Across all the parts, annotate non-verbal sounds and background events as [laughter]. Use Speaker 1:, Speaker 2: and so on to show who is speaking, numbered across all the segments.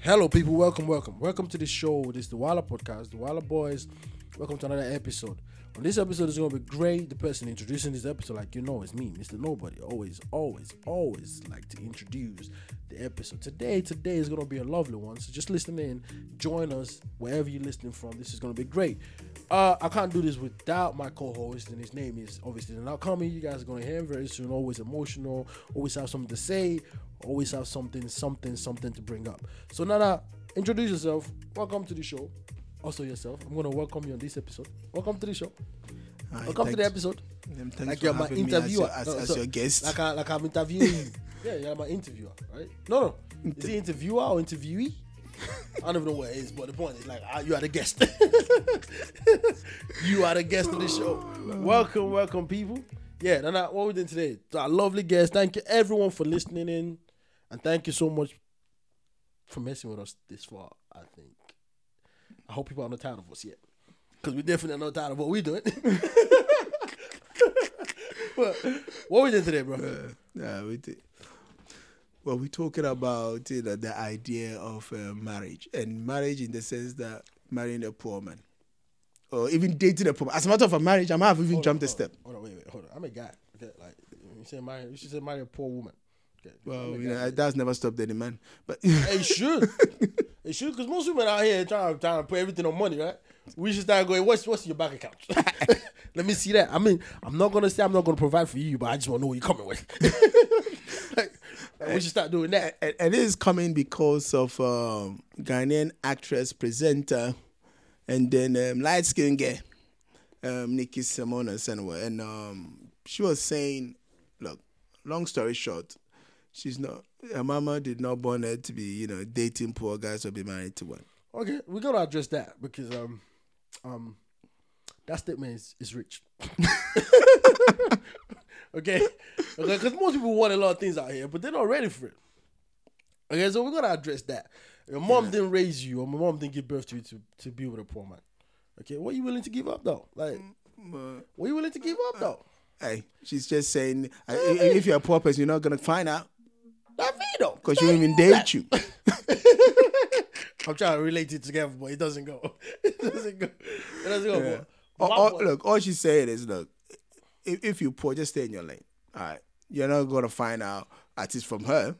Speaker 1: Hello, people. Welcome, welcome, welcome to the show. This is the Walla Podcast, the Walla Boys. Welcome to another episode. On this episode is gonna be great. The person introducing this episode, like you know, it's me, Mr. Nobody. Always, always, always like to introduce the episode. Today, today is gonna be a lovely one. So just listen in, join us wherever you're listening from. This is gonna be great. Uh, I can't do this without my co-host, and his name is obviously not coming. You guys are gonna hear him very soon. Always emotional, always have something to say, always have something, something, something to bring up. So Nana, introduce yourself. Welcome to the show. Also yourself. I'm gonna welcome you on this episode. Welcome to the show. Welcome to the episode.
Speaker 2: um,
Speaker 1: Like you're my interviewer.
Speaker 2: as,
Speaker 1: No,
Speaker 2: your, as,
Speaker 1: so-
Speaker 2: your guest.
Speaker 1: Like I like I'm interviewing you. [laughs] Yeah, you're my interviewer, right? No, no. Is he interviewer or interviewee? [laughs] I don't even know what it is, but the point is like ah, you are the guest. [laughs] you are the guest of the show. Welcome, welcome, people. Yeah, and what we're doing today. To our lovely guest. Thank you everyone for listening in, and thank you so much for messing with us this far. I think. I hope people are not tired of us yet, because we definitely are not tired of what we're doing. [laughs] but what we doing today, bro?
Speaker 2: Yeah, we did. Well, we're talking about you know, the idea of uh, marriage and marriage in the sense that marrying a poor man or even dating a poor man. As a matter of fact, marriage, I might have even
Speaker 1: Hold on,
Speaker 2: jumped a
Speaker 1: hold
Speaker 2: step.
Speaker 1: on, Hold on, wait, wait, hold on. I'm a guy. Okay, like you say, marry. You should say marry a poor woman.
Speaker 2: Well, you know, that's never stopped any man. But
Speaker 1: it should. [laughs] it should, because most women out here trying, trying to put everything on money, right? We should start going. What's what's your bank account? [laughs] Let me see that. I mean, I'm not gonna say I'm not gonna provide for you, but I just want to know what you're coming with. [laughs] like, like, we should start doing that.
Speaker 2: and, and it is coming because of um, Ghanaian actress, presenter, and then um, light skinned girl, um, Nikki Simona Senwa. And um, she was saying, look, long story short, she's not, her mama did not born her to be, you know, dating poor guys or be married to one.
Speaker 1: Okay, we're gonna address that because um um that statement is, is rich. [laughs] okay, okay, because most people want a lot of things out here, but they're not ready for it. Okay, so we're gonna address that. Your mom didn't raise you, or my mom didn't give birth to you to, to be with a poor man. Okay, what are you willing to give up though? Like,
Speaker 2: But,
Speaker 1: what are you willing to give up though?
Speaker 2: hey, she's just saying, uh, if, you're a poor person, you're not going to find out
Speaker 1: Me
Speaker 2: because you even date you. [laughs] [laughs]
Speaker 1: I'm trying to relate it together, but it doesn't go. [laughs] It doesn't go. It doesn't go.
Speaker 2: Yeah. All, all-
Speaker 1: oh, oh,
Speaker 2: look, all she's saying is, look, if, if you poor, just stay in your lane. All right, you're not gonna find out at least from her.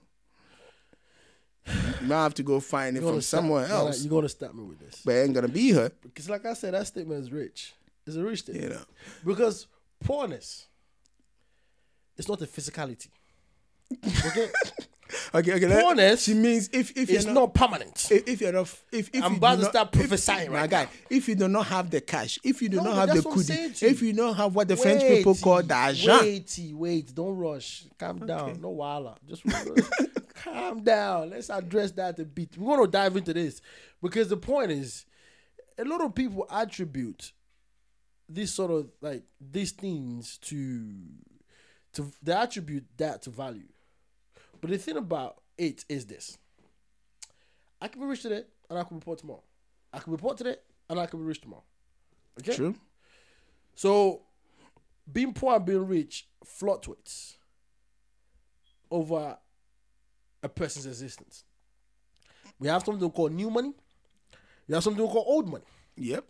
Speaker 2: You might have to go find it from
Speaker 1: stop-
Speaker 2: somewhere else,
Speaker 1: You're gonna stop me with this.
Speaker 2: but it ain't gonna be her.
Speaker 1: Because, like I said, that statement is rich. It's a rich statement.
Speaker 2: You know,
Speaker 1: Because poorness, it's not a physicality. [laughs] Okay,
Speaker 2: okay, okay.
Speaker 1: Poorness
Speaker 2: She means if if
Speaker 1: it's not,
Speaker 2: not.
Speaker 1: permanent.
Speaker 2: if, if you're not, if, if
Speaker 1: I'm about to start
Speaker 2: if-
Speaker 1: prophesying
Speaker 2: my
Speaker 1: right
Speaker 2: guy.
Speaker 1: now.
Speaker 2: If you do not have the cash, if you do
Speaker 1: No,
Speaker 2: not have the kudi, if you don't have what the French people call the argent,
Speaker 1: Wait, wait, don't rush. Calm down. No wala. Just [laughs] calm down. Let's address that a bit. We're gonna dive into this because the point is, a lot of people attribute this sort of like these things to to they attribute that to value. But the thing about it is this: I can be rich today and I can be poor tomorrow. I can be poor today and I can be rich tomorrow. Okay.
Speaker 2: true.
Speaker 1: So, being poor and being rich fluctuates over a person's existence. We have something called new money. We have something called old money.
Speaker 2: Yep.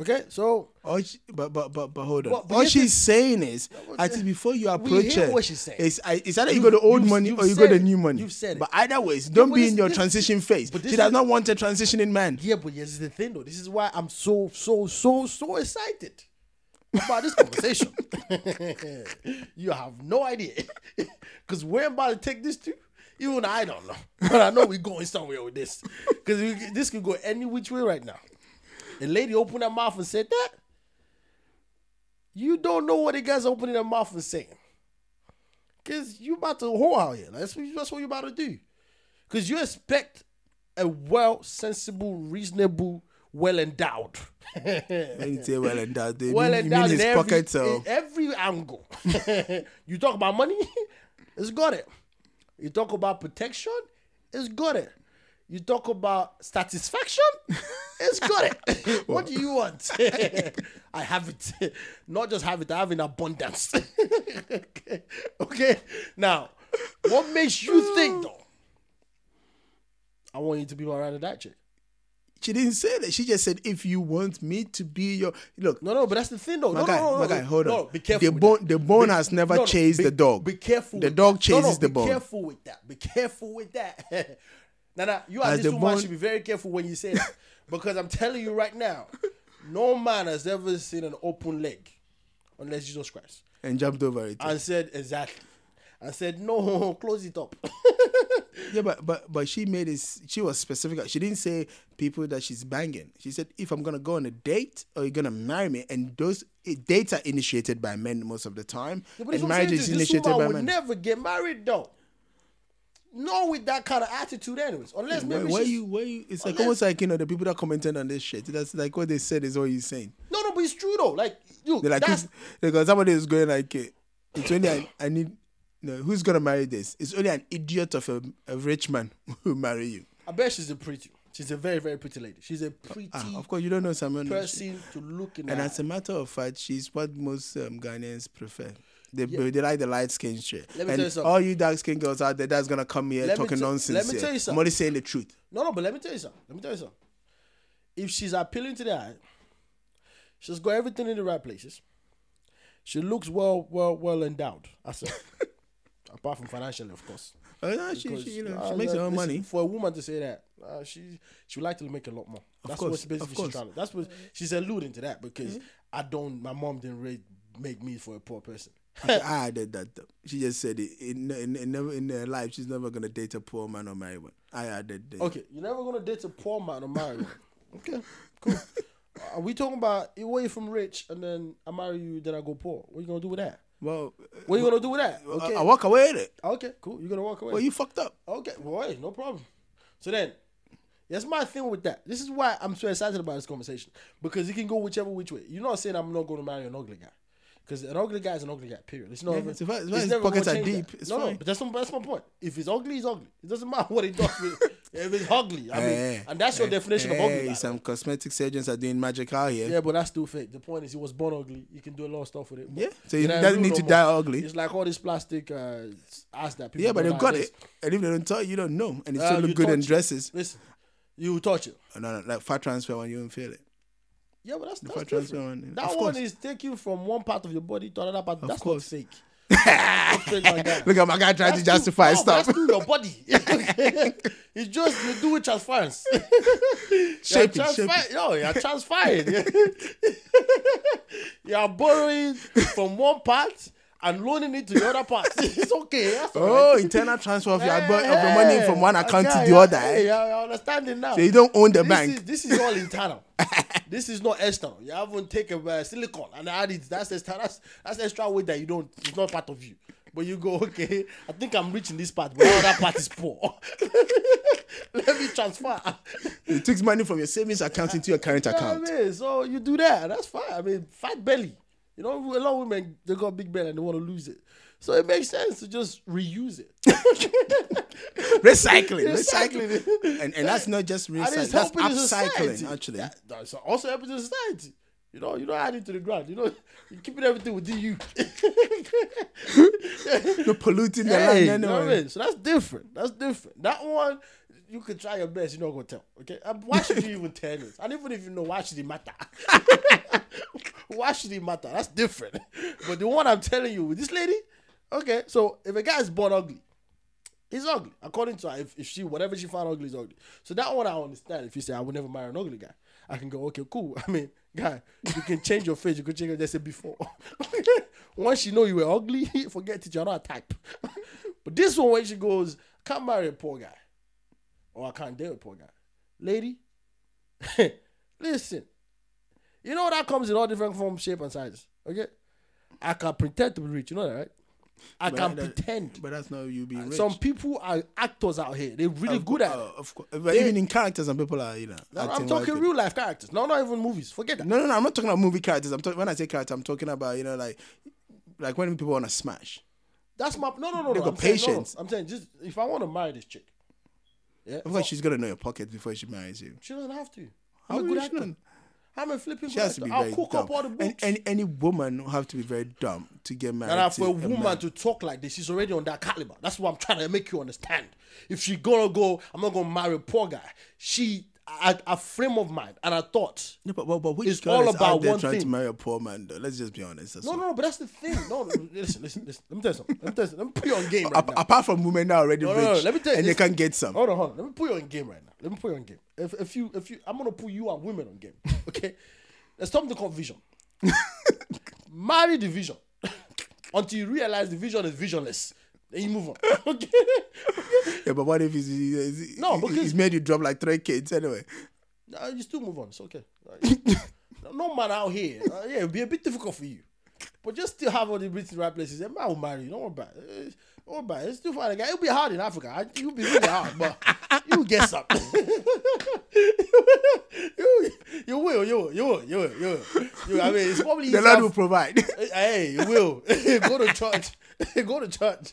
Speaker 1: Okay, so
Speaker 2: All she, but but but but hold on.
Speaker 1: But- but
Speaker 2: All she's saying is, at least before you approach her,
Speaker 1: what she's saying.
Speaker 2: it's, I- it's either you
Speaker 1: You've-
Speaker 2: the old
Speaker 1: you've-
Speaker 2: money
Speaker 1: you've
Speaker 2: or you
Speaker 1: got
Speaker 2: the new money.
Speaker 1: You've said it.
Speaker 2: But either ways, don't
Speaker 1: but
Speaker 2: be in your
Speaker 1: this-
Speaker 2: transition phase.
Speaker 1: but
Speaker 2: She does
Speaker 1: is-
Speaker 2: not want a transitioning man.
Speaker 1: yeah, but yes, is the thing though. This is why I'm so so so so excited about this conversation. [laughs] you have no idea, [laughs] because where I'm about to take this to, even I don't know. But I know we're going somewhere with this, because this could go any which way right now. A lady opened her mouth and said that. You don't know what the guys opening their mouth and saying. Cause you about to whore out here. That's what, that's what you about to do. Cause you expect a well, sensible, reasonable, well endowed. [laughs]
Speaker 2: When you say well endowed, they
Speaker 1: well
Speaker 2: mean, you mean
Speaker 1: endowed in
Speaker 2: his
Speaker 1: every,
Speaker 2: pockets
Speaker 1: in
Speaker 2: or
Speaker 1: every angle. [laughs] you talk about money, [laughs] it's got it. You talk about protection, it's got it. You talk about satisfaction, it's got it. [laughs] what do you want? [laughs] I have it. Not just have it, I have in abundance. okay. [laughs] okay. Now, what makes you think though? I want you to be my ride or die chick.
Speaker 2: She didn't say that. She just said, "If you want me to be your look."
Speaker 1: No, no, but that's the thing though.
Speaker 2: My
Speaker 1: no,
Speaker 2: guy,
Speaker 1: no, no,
Speaker 2: my guy, hold
Speaker 1: no,
Speaker 2: on.
Speaker 1: Be careful.
Speaker 2: The bone, the bone
Speaker 1: Be-
Speaker 2: has never chased
Speaker 1: be-
Speaker 2: the dog.
Speaker 1: Be careful.
Speaker 2: The dog
Speaker 1: that.
Speaker 2: Chases the bone.
Speaker 1: be careful with that. Be careful with that. Now, now, you
Speaker 2: Has
Speaker 1: as this woman
Speaker 2: bone-
Speaker 1: should be very careful when you say that [laughs] because I'm telling you right now, no man has ever seen an open leg unless Jesus Christ
Speaker 2: and jumped over it.
Speaker 1: and said exactly. And said no, [laughs] close it up. [laughs]
Speaker 2: yeah, but but but she made it. She was specific. She didn't say people that she's banging. She said, "If I'm gonna go on a date or you're gonna marry me," and those dates are initiated by men most of the time,
Speaker 1: Yeah,
Speaker 2: and marriage is
Speaker 1: to you, this
Speaker 2: initiated by
Speaker 1: would
Speaker 2: men.
Speaker 1: never get married though. No, with that kind of attitude, anyways. Unless maybe
Speaker 2: why
Speaker 1: she's-
Speaker 2: you? Why you? It's like
Speaker 1: Unless-
Speaker 2: almost like you know the people that commented on this shit. That's like what they said is what you're saying.
Speaker 1: No, no, but it's true though. Like, you,
Speaker 2: like,
Speaker 1: that's
Speaker 2: because somebody is going like, eh, it's only I, I need. No, who's gonna marry this? It's only an idiot of a, a rich man [laughs] who marry you.
Speaker 1: I bet she's a pretty. She's a very, very pretty lady. She's a pretty
Speaker 2: Ah, of course, you don't know someone
Speaker 1: person to look in.
Speaker 2: And as a matter of fact, she's what most um, Ghanaians prefer. They, they like the light skin shit.
Speaker 1: Let me
Speaker 2: and
Speaker 1: tell you something.
Speaker 2: all you dark skin girls out there that's gonna come here
Speaker 1: Let
Speaker 2: talking
Speaker 1: te-
Speaker 2: nonsense.
Speaker 1: let me
Speaker 2: here.
Speaker 1: tell you
Speaker 2: I'm
Speaker 1: something.
Speaker 2: only saying the truth.
Speaker 1: No, no, but let me tell you something. Let me tell you something. If she's appealing to the eye, she's got everything in the right places. She looks well, well, well endowed. I said, [laughs] apart from financially, of course.
Speaker 2: Oh, no, she, she, you know,
Speaker 1: uh,
Speaker 2: she makes her own
Speaker 1: listen,
Speaker 2: money.
Speaker 1: For a woman to say that, uh, she she would like to make a lot more. That's
Speaker 2: course,
Speaker 1: what basically
Speaker 2: of
Speaker 1: she's trying. To, that's what she's alluding to that because I don't. My mom didn't really make me for a poor person.
Speaker 2: I added that though. She just said it in, in, in, never, in her life she's never gonna date a poor man or marry one. I added that.
Speaker 1: Okay, you're never gonna date a poor man or marry one. [laughs] Okay, cool. Are we talking about you from rich and then I marry you, then I go poor? What are you gonna do with that?
Speaker 2: Well, uh,
Speaker 1: What are you gonna do with that?
Speaker 2: I-
Speaker 1: Okay,
Speaker 2: I, walk away with it.
Speaker 1: okay, cool. You're gonna walk away.
Speaker 2: Well, you fucked up.
Speaker 1: Okay, well, no problem. So then, that's my thing with that. This is why I'm so excited about this conversation because it can go whichever which way. You're not saying I'm not going to marry an ugly guy. Because an ugly guy is an ugly guy, period. It's not
Speaker 2: Yeah,
Speaker 1: even,
Speaker 2: it's fine- it's
Speaker 1: it's. Never
Speaker 2: pockets are
Speaker 1: that.
Speaker 2: deep. It's
Speaker 1: no, no, but that's, that's my point. If it's ugly, it's ugly. It doesn't [laughs] matter what he does. With, [laughs] if it's ugly, I mean,
Speaker 2: Hey,
Speaker 1: and that's your
Speaker 2: hey,
Speaker 1: definition of ugly.
Speaker 2: Some cosmetic surgeons are doing magic out here.
Speaker 1: Yeah, but that's still fake. The point is, he was born ugly. You can do a lot of stuff with it.
Speaker 2: Yeah, so he doesn't need
Speaker 1: no
Speaker 2: to
Speaker 1: more.
Speaker 2: die ugly.
Speaker 1: It's like all this plastic uh, ass that people.
Speaker 2: Yeah, but they've got it. And if they don't tell you, you don't know. And it
Speaker 1: Uh,
Speaker 2: still look good in dresses.
Speaker 1: Listen, you touch it.
Speaker 2: No, no, like fat transfer when you don't feel it.
Speaker 1: Yeah, but that's, that's different.
Speaker 2: transfer one,
Speaker 1: That
Speaker 2: of
Speaker 1: one
Speaker 2: course.
Speaker 1: is taking from one part of your body to another part. that's
Speaker 2: course. [laughs]
Speaker 1: not fake. Like.
Speaker 2: Look at my guy trying
Speaker 1: That's
Speaker 2: to justify
Speaker 1: no,
Speaker 2: stuff.
Speaker 1: That's your body. [laughs] [laughs] it's just you do it transference.
Speaker 2: Shape
Speaker 1: you're
Speaker 2: it, shape
Speaker 1: No, you're transferring. you're borrowing from one part and loaning it to the other part. [laughs] it's okay. That's
Speaker 2: Oh,
Speaker 1: right.
Speaker 2: internal transfer of your, of your money from one account
Speaker 1: okay,
Speaker 2: to the
Speaker 1: yeah,
Speaker 2: other.
Speaker 1: Hey,
Speaker 2: eh?
Speaker 1: you're understanding now.
Speaker 2: So you don't own the
Speaker 1: this
Speaker 2: bank.
Speaker 1: Is, this is all internal. [laughs] this is not external. You haven't taken uh, silicon and add it. That's extra. That's that's extra weight that you don't. It's not part of you. But you go, [laughs] okay. I think I'm rich in this part, but the other part is poor. Let me transfer.
Speaker 2: It takes money from your savings account into your current
Speaker 1: You know
Speaker 2: account.
Speaker 1: I mean? So you do that. That's fine. I mean, fat belly. You know, a lot of women they got big belly and they want to lose it. So it makes sense to just reuse it. [laughs]
Speaker 2: Recycling,
Speaker 1: Recycling.
Speaker 2: recycling, and and that's not just recycling. That's upcycling, actually.
Speaker 1: Yeah, that's also helping the society. You know, you don't add it to the ground. You know, you're keeping everything within you. [laughs]
Speaker 2: You're polluting the
Speaker 1: Hey,
Speaker 2: land
Speaker 1: you know what I
Speaker 2: anyway.
Speaker 1: mean? So that's different. That's different. That one, you can try your best. You're not gonna tell. Okay, Um, why should you even tell this? And even if you know, why should it matter? [laughs] why should it matter? That's different. But the one I'm telling you, with this lady, okay. So if a guy is born ugly, he's ugly according to her. If, if she whatever she found ugly is ugly. So that one I understand. If you say I would never marry an ugly guy, I can go okay, cool. [laughs] I mean, guy, you can change your face. You can change your just before. [laughs] Once you know you were ugly, forget it. You're not a type. but this one, when she goes, can't marry a poor guy, or I can't date a poor guy, lady. [laughs] listen, you know that comes in all different forms, shape, and sizes. Okay, I can pretend to be rich. You know that, right? I
Speaker 2: But
Speaker 1: can
Speaker 2: that-
Speaker 1: pretend.
Speaker 2: But that's not you being rich.
Speaker 1: Some people are actors out here. They're really
Speaker 2: Of
Speaker 1: good
Speaker 2: cour-
Speaker 1: at
Speaker 2: uh,
Speaker 1: it.
Speaker 2: Of course, but even in characters, some people are you know.
Speaker 1: No, I'm talking
Speaker 2: like
Speaker 1: real life characters. No, not even movies. Forget that.
Speaker 2: No, no, no. I'm not talking about movie characters. I'm talking when I say character, I'm talking about you know like like when people want to smash.
Speaker 1: That's my no, no, no.
Speaker 2: They
Speaker 1: no.
Speaker 2: got
Speaker 1: I'm saying, no, no.
Speaker 2: patience.
Speaker 1: I'm saying just if I want to marry this chick, yeah,
Speaker 2: Of course, she's gonna know your pocket before she marries you.
Speaker 1: she doesn't have to.
Speaker 2: How
Speaker 1: I'm a good
Speaker 2: she
Speaker 1: actor. I'm a flipping.
Speaker 2: She has to be
Speaker 1: I'll
Speaker 2: very
Speaker 1: cook
Speaker 2: dumb.
Speaker 1: up all the books.
Speaker 2: and any woman will have to be very dumb to get married.
Speaker 1: And for a woman
Speaker 2: man.
Speaker 1: to talk like this, she's already on that caliber. That's what I'm trying to make you understand. If she gonna go, I'm not gonna marry a poor guy. She, a, a frame of mind and a thought.
Speaker 2: Yeah, but, but, but which
Speaker 1: It's all about
Speaker 2: out there
Speaker 1: one
Speaker 2: trying to
Speaker 1: thing.
Speaker 2: marry a poor man? Though? Let's just be honest.
Speaker 1: No, no, no, but that's the thing. No, no, listen, listen, listen. Let me tell you something. Let me tell you something. Let me put you on game right
Speaker 2: Ap-
Speaker 1: now.
Speaker 2: apart from women that are already
Speaker 1: No,
Speaker 2: rich
Speaker 1: no, no, let me tell you
Speaker 2: and they can get some.
Speaker 1: Hold on, hold on. Let me put you on game right now. Let me put you on game. If, if you, if you, I'm gonna put you and women on game. [laughs] Okay, there's something called vision. [laughs] Marry the vision [laughs] until you realize the vision is visionless. Then you move on. [laughs] [laughs] Okay.
Speaker 2: Yeah, but what if he's, he's,
Speaker 1: No, because-
Speaker 2: he's made you drop like three kids anyway?
Speaker 1: Nah, you still move on. It's okay. Like, [laughs] no, man out here. Uh, yeah, it'll be a bit difficult for you. But just still have all the the right places. A man will marry you. Don't worry about it. Oh, About it. It's still find a guy. It'll be hard in Africa. It'll be really hard, but you'll get something. [laughs] you, you will, you will, you will, you will, you will. You. I mean, it's probably
Speaker 2: The Lord will provide. [laughs]
Speaker 1: Hey, you will [laughs] go to church. go to church.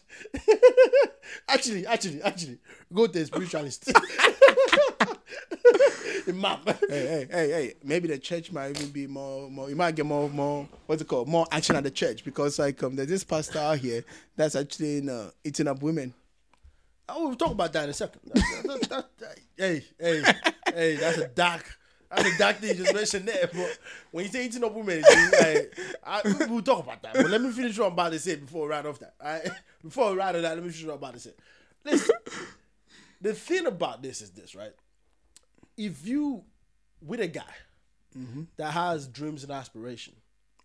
Speaker 1: actually, actually, actually, go to a spiritualist. [laughs]
Speaker 2: Hey, hey, hey, hey. Maybe the church might even be more, more. You might get more, more. What's it called? More action at the church because like um, there's this pastor out here that's actually in, uh, eating up women.
Speaker 1: Oh, we'll talk about that in a second. That- that- that- hey, hey, hey, that's a dark. That's a dark thing you just mentioned there. But when you say eating up women, like, I, we'll talk about that. But let me finish what I'm about to say before we round off that. All right? [laughs] Before we round off that, let me finish what I'm about to say. Listen, the thing about this is this, right? If you with a guy mm-hmm. that has dreams and aspiration,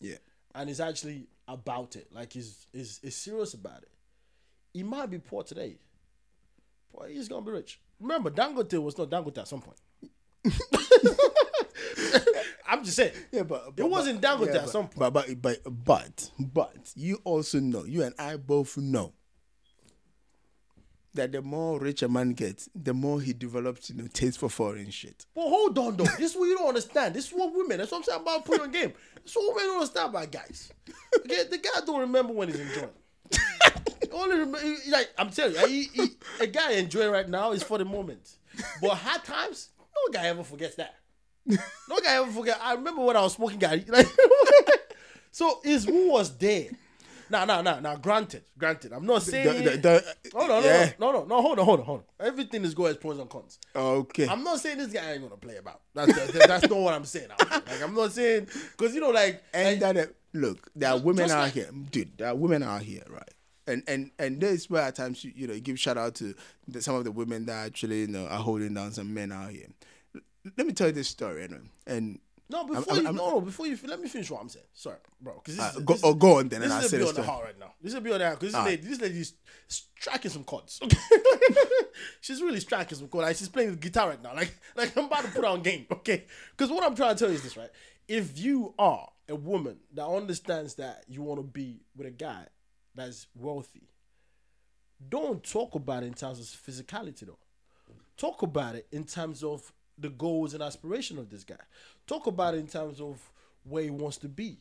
Speaker 2: Yeah.
Speaker 1: and is actually about it, like he's is is serious about it. He might be poor today, but he's gonna be rich. Remember, Dangote was not Dangote at some point. [laughs] I'm just saying.
Speaker 2: Yeah, but,
Speaker 1: it wasn't Dangote
Speaker 2: yeah,
Speaker 1: at
Speaker 2: but-
Speaker 1: some point.
Speaker 2: But but but but but you also know, you and I both know that the more rich a man gets, the more he develops, you know, taste for foreign shit.
Speaker 1: But hold on though. This is what you don't understand. This is what women. That's what I'm saying about putting on game. This is what women don't understand about guys. Okay, the guy don't remember when he's enjoying. Only remember, like I'm telling you, he, he, a guy enjoying right now is for the moment. But hard times, no guy ever forgets that. No guy ever forget. I remember when I was smoking guy. Like, [laughs] so is who was there. Now, now, now, now. Granted, granted. I'm not saying.
Speaker 2: the, the,
Speaker 1: hold on,
Speaker 2: yeah.
Speaker 1: no, no, no, no. Hold on, hold on, hold on. Everything is good as pros and cons.
Speaker 2: Okay.
Speaker 1: I'm not saying this guy ain't gonna play about. That's that's, that's not what I'm saying. Like I'm not saying because you know like
Speaker 2: and
Speaker 1: like,
Speaker 2: that uh, look, there are women out
Speaker 1: like-
Speaker 2: here, dude. There are women out here, right? And and and this is where at times you, you know give shout out to the, some of the women that actually you know are holding down some men out here. Let me tell you this story, anyway. and
Speaker 1: no before
Speaker 2: I'm-
Speaker 1: you
Speaker 2: I'm-
Speaker 1: no before you let me finish what I'm saying. Sorry, bro. Because this,
Speaker 2: uh,
Speaker 1: is-
Speaker 2: go,
Speaker 1: this,
Speaker 2: oh, go on then,
Speaker 1: this
Speaker 2: and
Speaker 1: is a bit on the heart right now. This is a bit on the heart because this,
Speaker 2: Alright.
Speaker 1: lady, this lady's striking some chords. [laughs] she's really striking some chords. Like she's playing the guitar right now. Like like I'm about to put on game. Okay, because what I'm trying to tell you is this, right? If you are a woman that understands that you want to be with a guy that's wealthy, don't talk about it in terms of physicality though. Talk about it in terms of the goals and aspiration of this guy. Talk about it in terms of where he wants to be.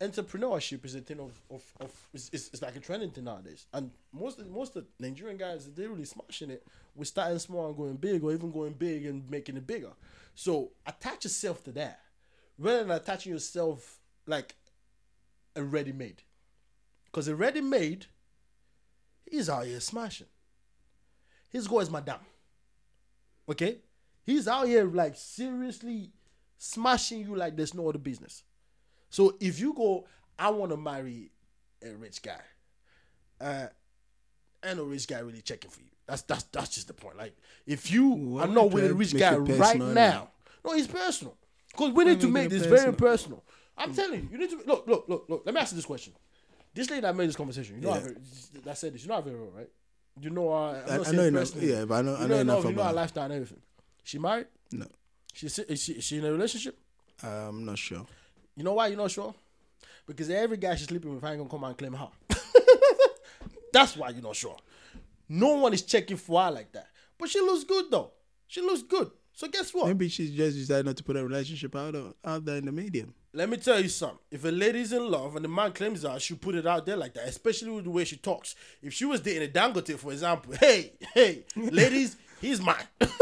Speaker 1: Entrepreneurship is a thing of of, of it's, it's, like a trending thing nowadays. And most of, most of Nigerian guys they're really smashing it with starting small and going big, or even going big and making it bigger. So attach yourself to that rather than attaching yourself like a ready made. Because a ready made, he's out here smashing. His goal is madame. Okay? He's out here like seriously smashing you like there's no other business. So if you go, I want to marry a rich guy, uh, ain't no rich guy really checking for you. That's that's that's just the point. Like if you
Speaker 2: Why
Speaker 1: are not with a rich guy right
Speaker 2: personal,
Speaker 1: now, no, it's personal. Because we need to
Speaker 2: make
Speaker 1: this very
Speaker 2: personal?
Speaker 1: personal. I'm telling you, you need to look, look, look, look. Let me ask you this question. This lady that made this conversation, you know,
Speaker 2: Yeah.
Speaker 1: Ave- that said this, you know Avero, right? You know,
Speaker 2: I- I know enough- yeah, but I know- I
Speaker 1: you
Speaker 2: know
Speaker 1: know
Speaker 2: enough
Speaker 1: You know her lifestyle and everything. She married?
Speaker 2: No,
Speaker 1: She's is she, is she in a relationship?
Speaker 2: Um, I'm not sure.
Speaker 1: You know why you're not sure? Because every guy she's sleeping with I ain't gonna come and claim her. [laughs] That's why you're not sure. No one is checking for her like that. But she looks good though. She looks good. So guess what?
Speaker 2: Maybe she's just decided not to put a relationship out of, out there in the medium.
Speaker 1: Let me tell you something. If a lady's in love and the man claims her, she'll put it out there like that, especially with the way she talks. If she was dating a Dangote, for example, [laughs] hey, hey, ladies, he's mine. [laughs]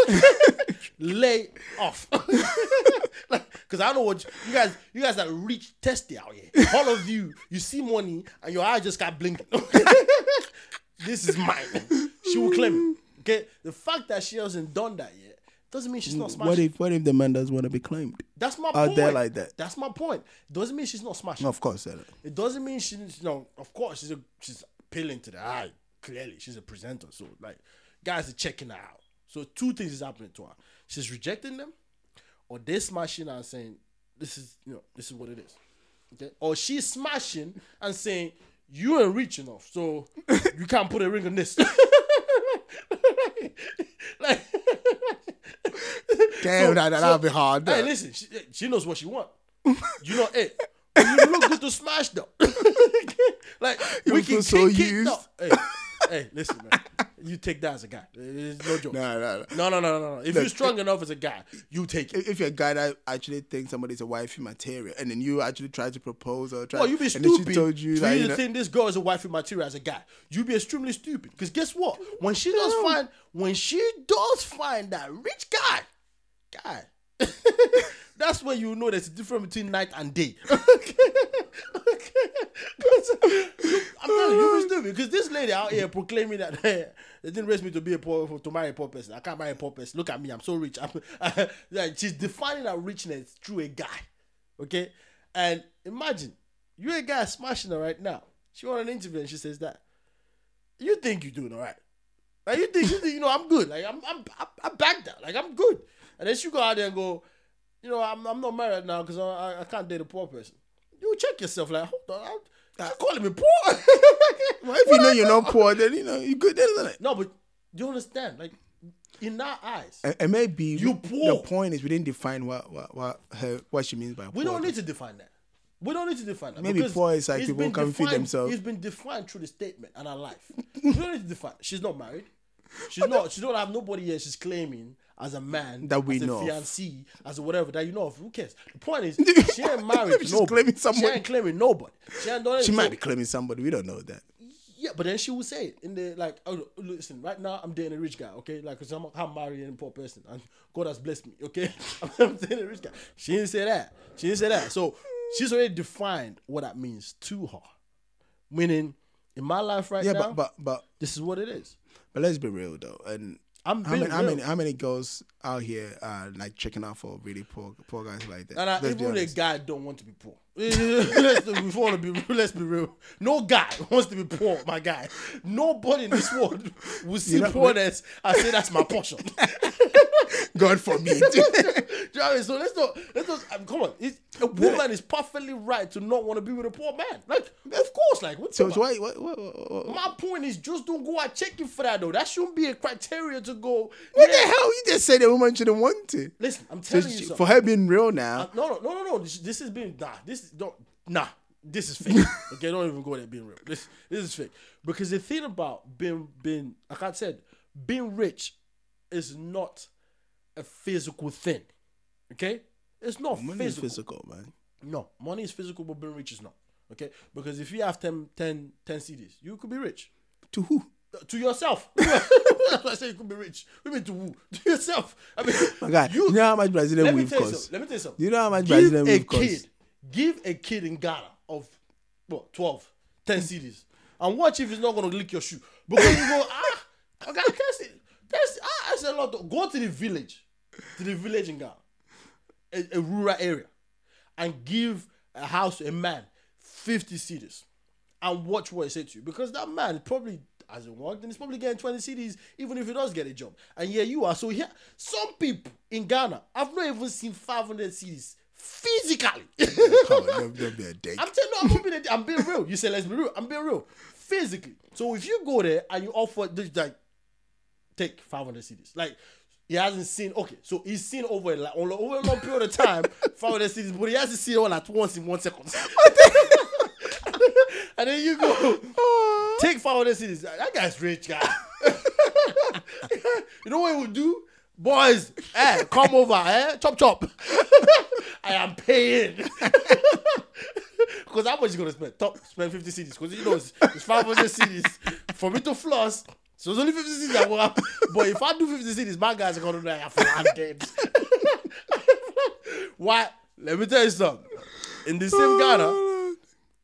Speaker 1: off. [laughs] like, cause I know what you guys, you guys are rich testy out here. All of you, you see money and your eye just got blinking. [laughs] this is mine. She will claim it. Okay, the fact that she hasn't done that yet doesn't mean she's not smashing.
Speaker 2: What if what if the man doesn't want to be claimed?
Speaker 1: That's my
Speaker 2: Out
Speaker 1: point.
Speaker 2: like that.
Speaker 1: That's my point. Doesn't mean she's not smashing.
Speaker 2: No, Of course, uh,
Speaker 1: It doesn't mean she's you know, of course she's a, she's appealing to the eye. Clearly, she's a presenter. So like guys are checking her out. So two things is happening to her. She's rejecting them, or they're smashing and saying, This is you know, this is what it is. Okay? Or she's smashing and saying, You ain't rich enough, so you can't put a ring on this. [laughs] like
Speaker 2: damn, that
Speaker 1: so-
Speaker 2: that'll be hard.
Speaker 1: Hey, listen, she, she knows what she want. You know, hey, you look good to smash though. [laughs] like
Speaker 2: You
Speaker 1: we can
Speaker 2: so
Speaker 1: kick it.
Speaker 2: used.
Speaker 1: No, hey, hey, listen, man. You take that as a guy. It's no joke.
Speaker 2: Nah, nah.
Speaker 1: No, no, no, no, no. If
Speaker 2: Look,
Speaker 1: you're strong enough as a guy, you take it.
Speaker 2: If, you're a guy that actually thinks somebody's a wifey material, and then you actually try to propose or try,
Speaker 1: Well, you be
Speaker 2: and
Speaker 1: stupid
Speaker 2: then she told you that
Speaker 1: you
Speaker 2: you know,
Speaker 1: think this girl is a wifey material as a guy. you'd be extremely stupid. Because guess what? When she does find, when she does find that rich guy, guy, [laughs] that's when you know there's a difference between night and day. [laughs] I'm telling you, you be stupid. Because this lady out here proclaiming that [laughs] they didn't raise me to be a poor, to marry a poor person. I can't marry a poor person. Look at me, I'm so rich. I'm, like, she's defining her richness through a guy. Okay? And imagine, you're a guy smashing her right now. She on an interview and she says that. You think you're doing all right. Like you think, you think, you know, I'm good. Like I'm, I'm, I'm, I'm back that. Like I'm good. And then she go out there and go, you know, I'm, I'm not married now because I, I, can't date a poor person. You check yourself. Like, hold on, I'm, uh, you calling me poor? [laughs]
Speaker 2: well, if you know you're not poor, then you know you're good, then, isn't it?
Speaker 1: no, but you understand? Like in our eyes,
Speaker 2: And, and maybe
Speaker 1: You poor.
Speaker 2: the point is we didn't define what what what her what she means by
Speaker 1: we
Speaker 2: poor.
Speaker 1: don't need to define that. We don't need to define that.
Speaker 2: Maybe poor is like people can feed themselves.
Speaker 1: It's been defined through the statement and our life. we don't need to define. She's not married. She's not. She don't have nobody here. She's claiming as a man
Speaker 2: That we
Speaker 1: as a
Speaker 2: know of.
Speaker 1: fiancé, as a whatever that you know of. Who cares? The point is, [laughs] she ain't married.
Speaker 2: She's
Speaker 1: nobody.
Speaker 2: claiming
Speaker 1: She ain't claiming nobody. She ain't done
Speaker 2: She might be claiming somebody. We don't know that.
Speaker 1: Yeah, but then she will say it in the like, oh, listen, right now I'm dating a rich guy, okay? Like, cause I'm, I'm marrying a poor person, and God has blessed me, okay? [laughs] I'm dating a rich guy. She didn't say that. She didn't say that. So she's already defined what that means to her. Meaning, in my life right
Speaker 2: Yeah,
Speaker 1: now,
Speaker 2: but but but
Speaker 1: this is what it is.
Speaker 2: But let's be real though. And
Speaker 1: I'm
Speaker 2: how many, how many how many girls out here are like checking out for really poor poor guys like that?
Speaker 1: And I, even a guy don't want to be poor. [laughs] let's, we want to be, [laughs] let's be real. No guy [laughs] wants to be poor, my guy. Nobody in this world will see
Speaker 2: know-
Speaker 1: poorness and say that's my portion.
Speaker 2: God forbid.
Speaker 1: Do you know I mean? So let's not let's not um, come on. It's, a woman is perfectly right to not want to be with a poor man. Like, of course, like what's
Speaker 2: so, so why, what, what,
Speaker 1: my point is just don't go out checking for that though. That shouldn't be a criteria to go.
Speaker 2: what
Speaker 1: yeah.
Speaker 2: the hell? You just said woman shouldn't want it.
Speaker 1: Listen, I'm
Speaker 2: So
Speaker 1: telling you
Speaker 2: she-
Speaker 1: something.
Speaker 2: for her being real now,
Speaker 1: Uh, no, no, no, no, no. This, this has been nah. This is don't nah. This is fake. [laughs] okay, don't even go there being real. This this is fake because the thing about being being like I said, being rich is not a physical thing. Okay, it's not
Speaker 2: money is
Speaker 1: physical.
Speaker 2: physical, man.
Speaker 1: No, money is physical, but being rich is not. Okay, because if you have 10, 10, 10 cedis, you could be rich.
Speaker 2: To who?
Speaker 1: To yourself. That's why I say you could be rich. You mean to who? [laughs] To yourself. I mean, [laughs]
Speaker 2: My God, you, know how much Brazilian weave costs?
Speaker 1: Let me tell you something.
Speaker 2: You know how much
Speaker 1: give
Speaker 2: Brazilian
Speaker 1: a
Speaker 2: weave
Speaker 1: kid,
Speaker 2: costs?
Speaker 1: give a kid in Ghana of what 12, 10 cedis, and watch if he's not gonna lick your shoe because you go ah, I got that's it. That's ah, that's a lot. Of, go to the village, to the village in Ghana, a, a rural area, and give a house a man fifty cedis, and watch what he say to you because that man probably. Hasn't worked and he's probably getting 20 cedis even if he does get a job. And yeah, you are. So here, some people in Ghana, I've not even seen 500 cedis physically. [laughs]
Speaker 2: Come on, don't, don't be a dick.
Speaker 1: I'm telling you, I'm, being, I'm being real. You say let's be real. I'm being real. Physically. So if you go there and you offer this like take 500 cedis, like he hasn't seen okay, so he's seen over like over a long period of time [laughs] 500 cedis, but he hasn't seen all at once in one second. [laughs] and then you go oh, take 500 cedis. That guy's rich guy. [laughs] you know what he would do? Boys, eh, come over, eh? Chop chop. [laughs] I am paying. [laughs] Because how much you gonna spend? Top spend 50 cedis. Because you know it's, it's 500 cedis. For me to floss, So it's only 50 cedis I want. but if I do 50 cedis, my guys are gonna like, I dead. Why? Let me tell you something. In the same Ghana,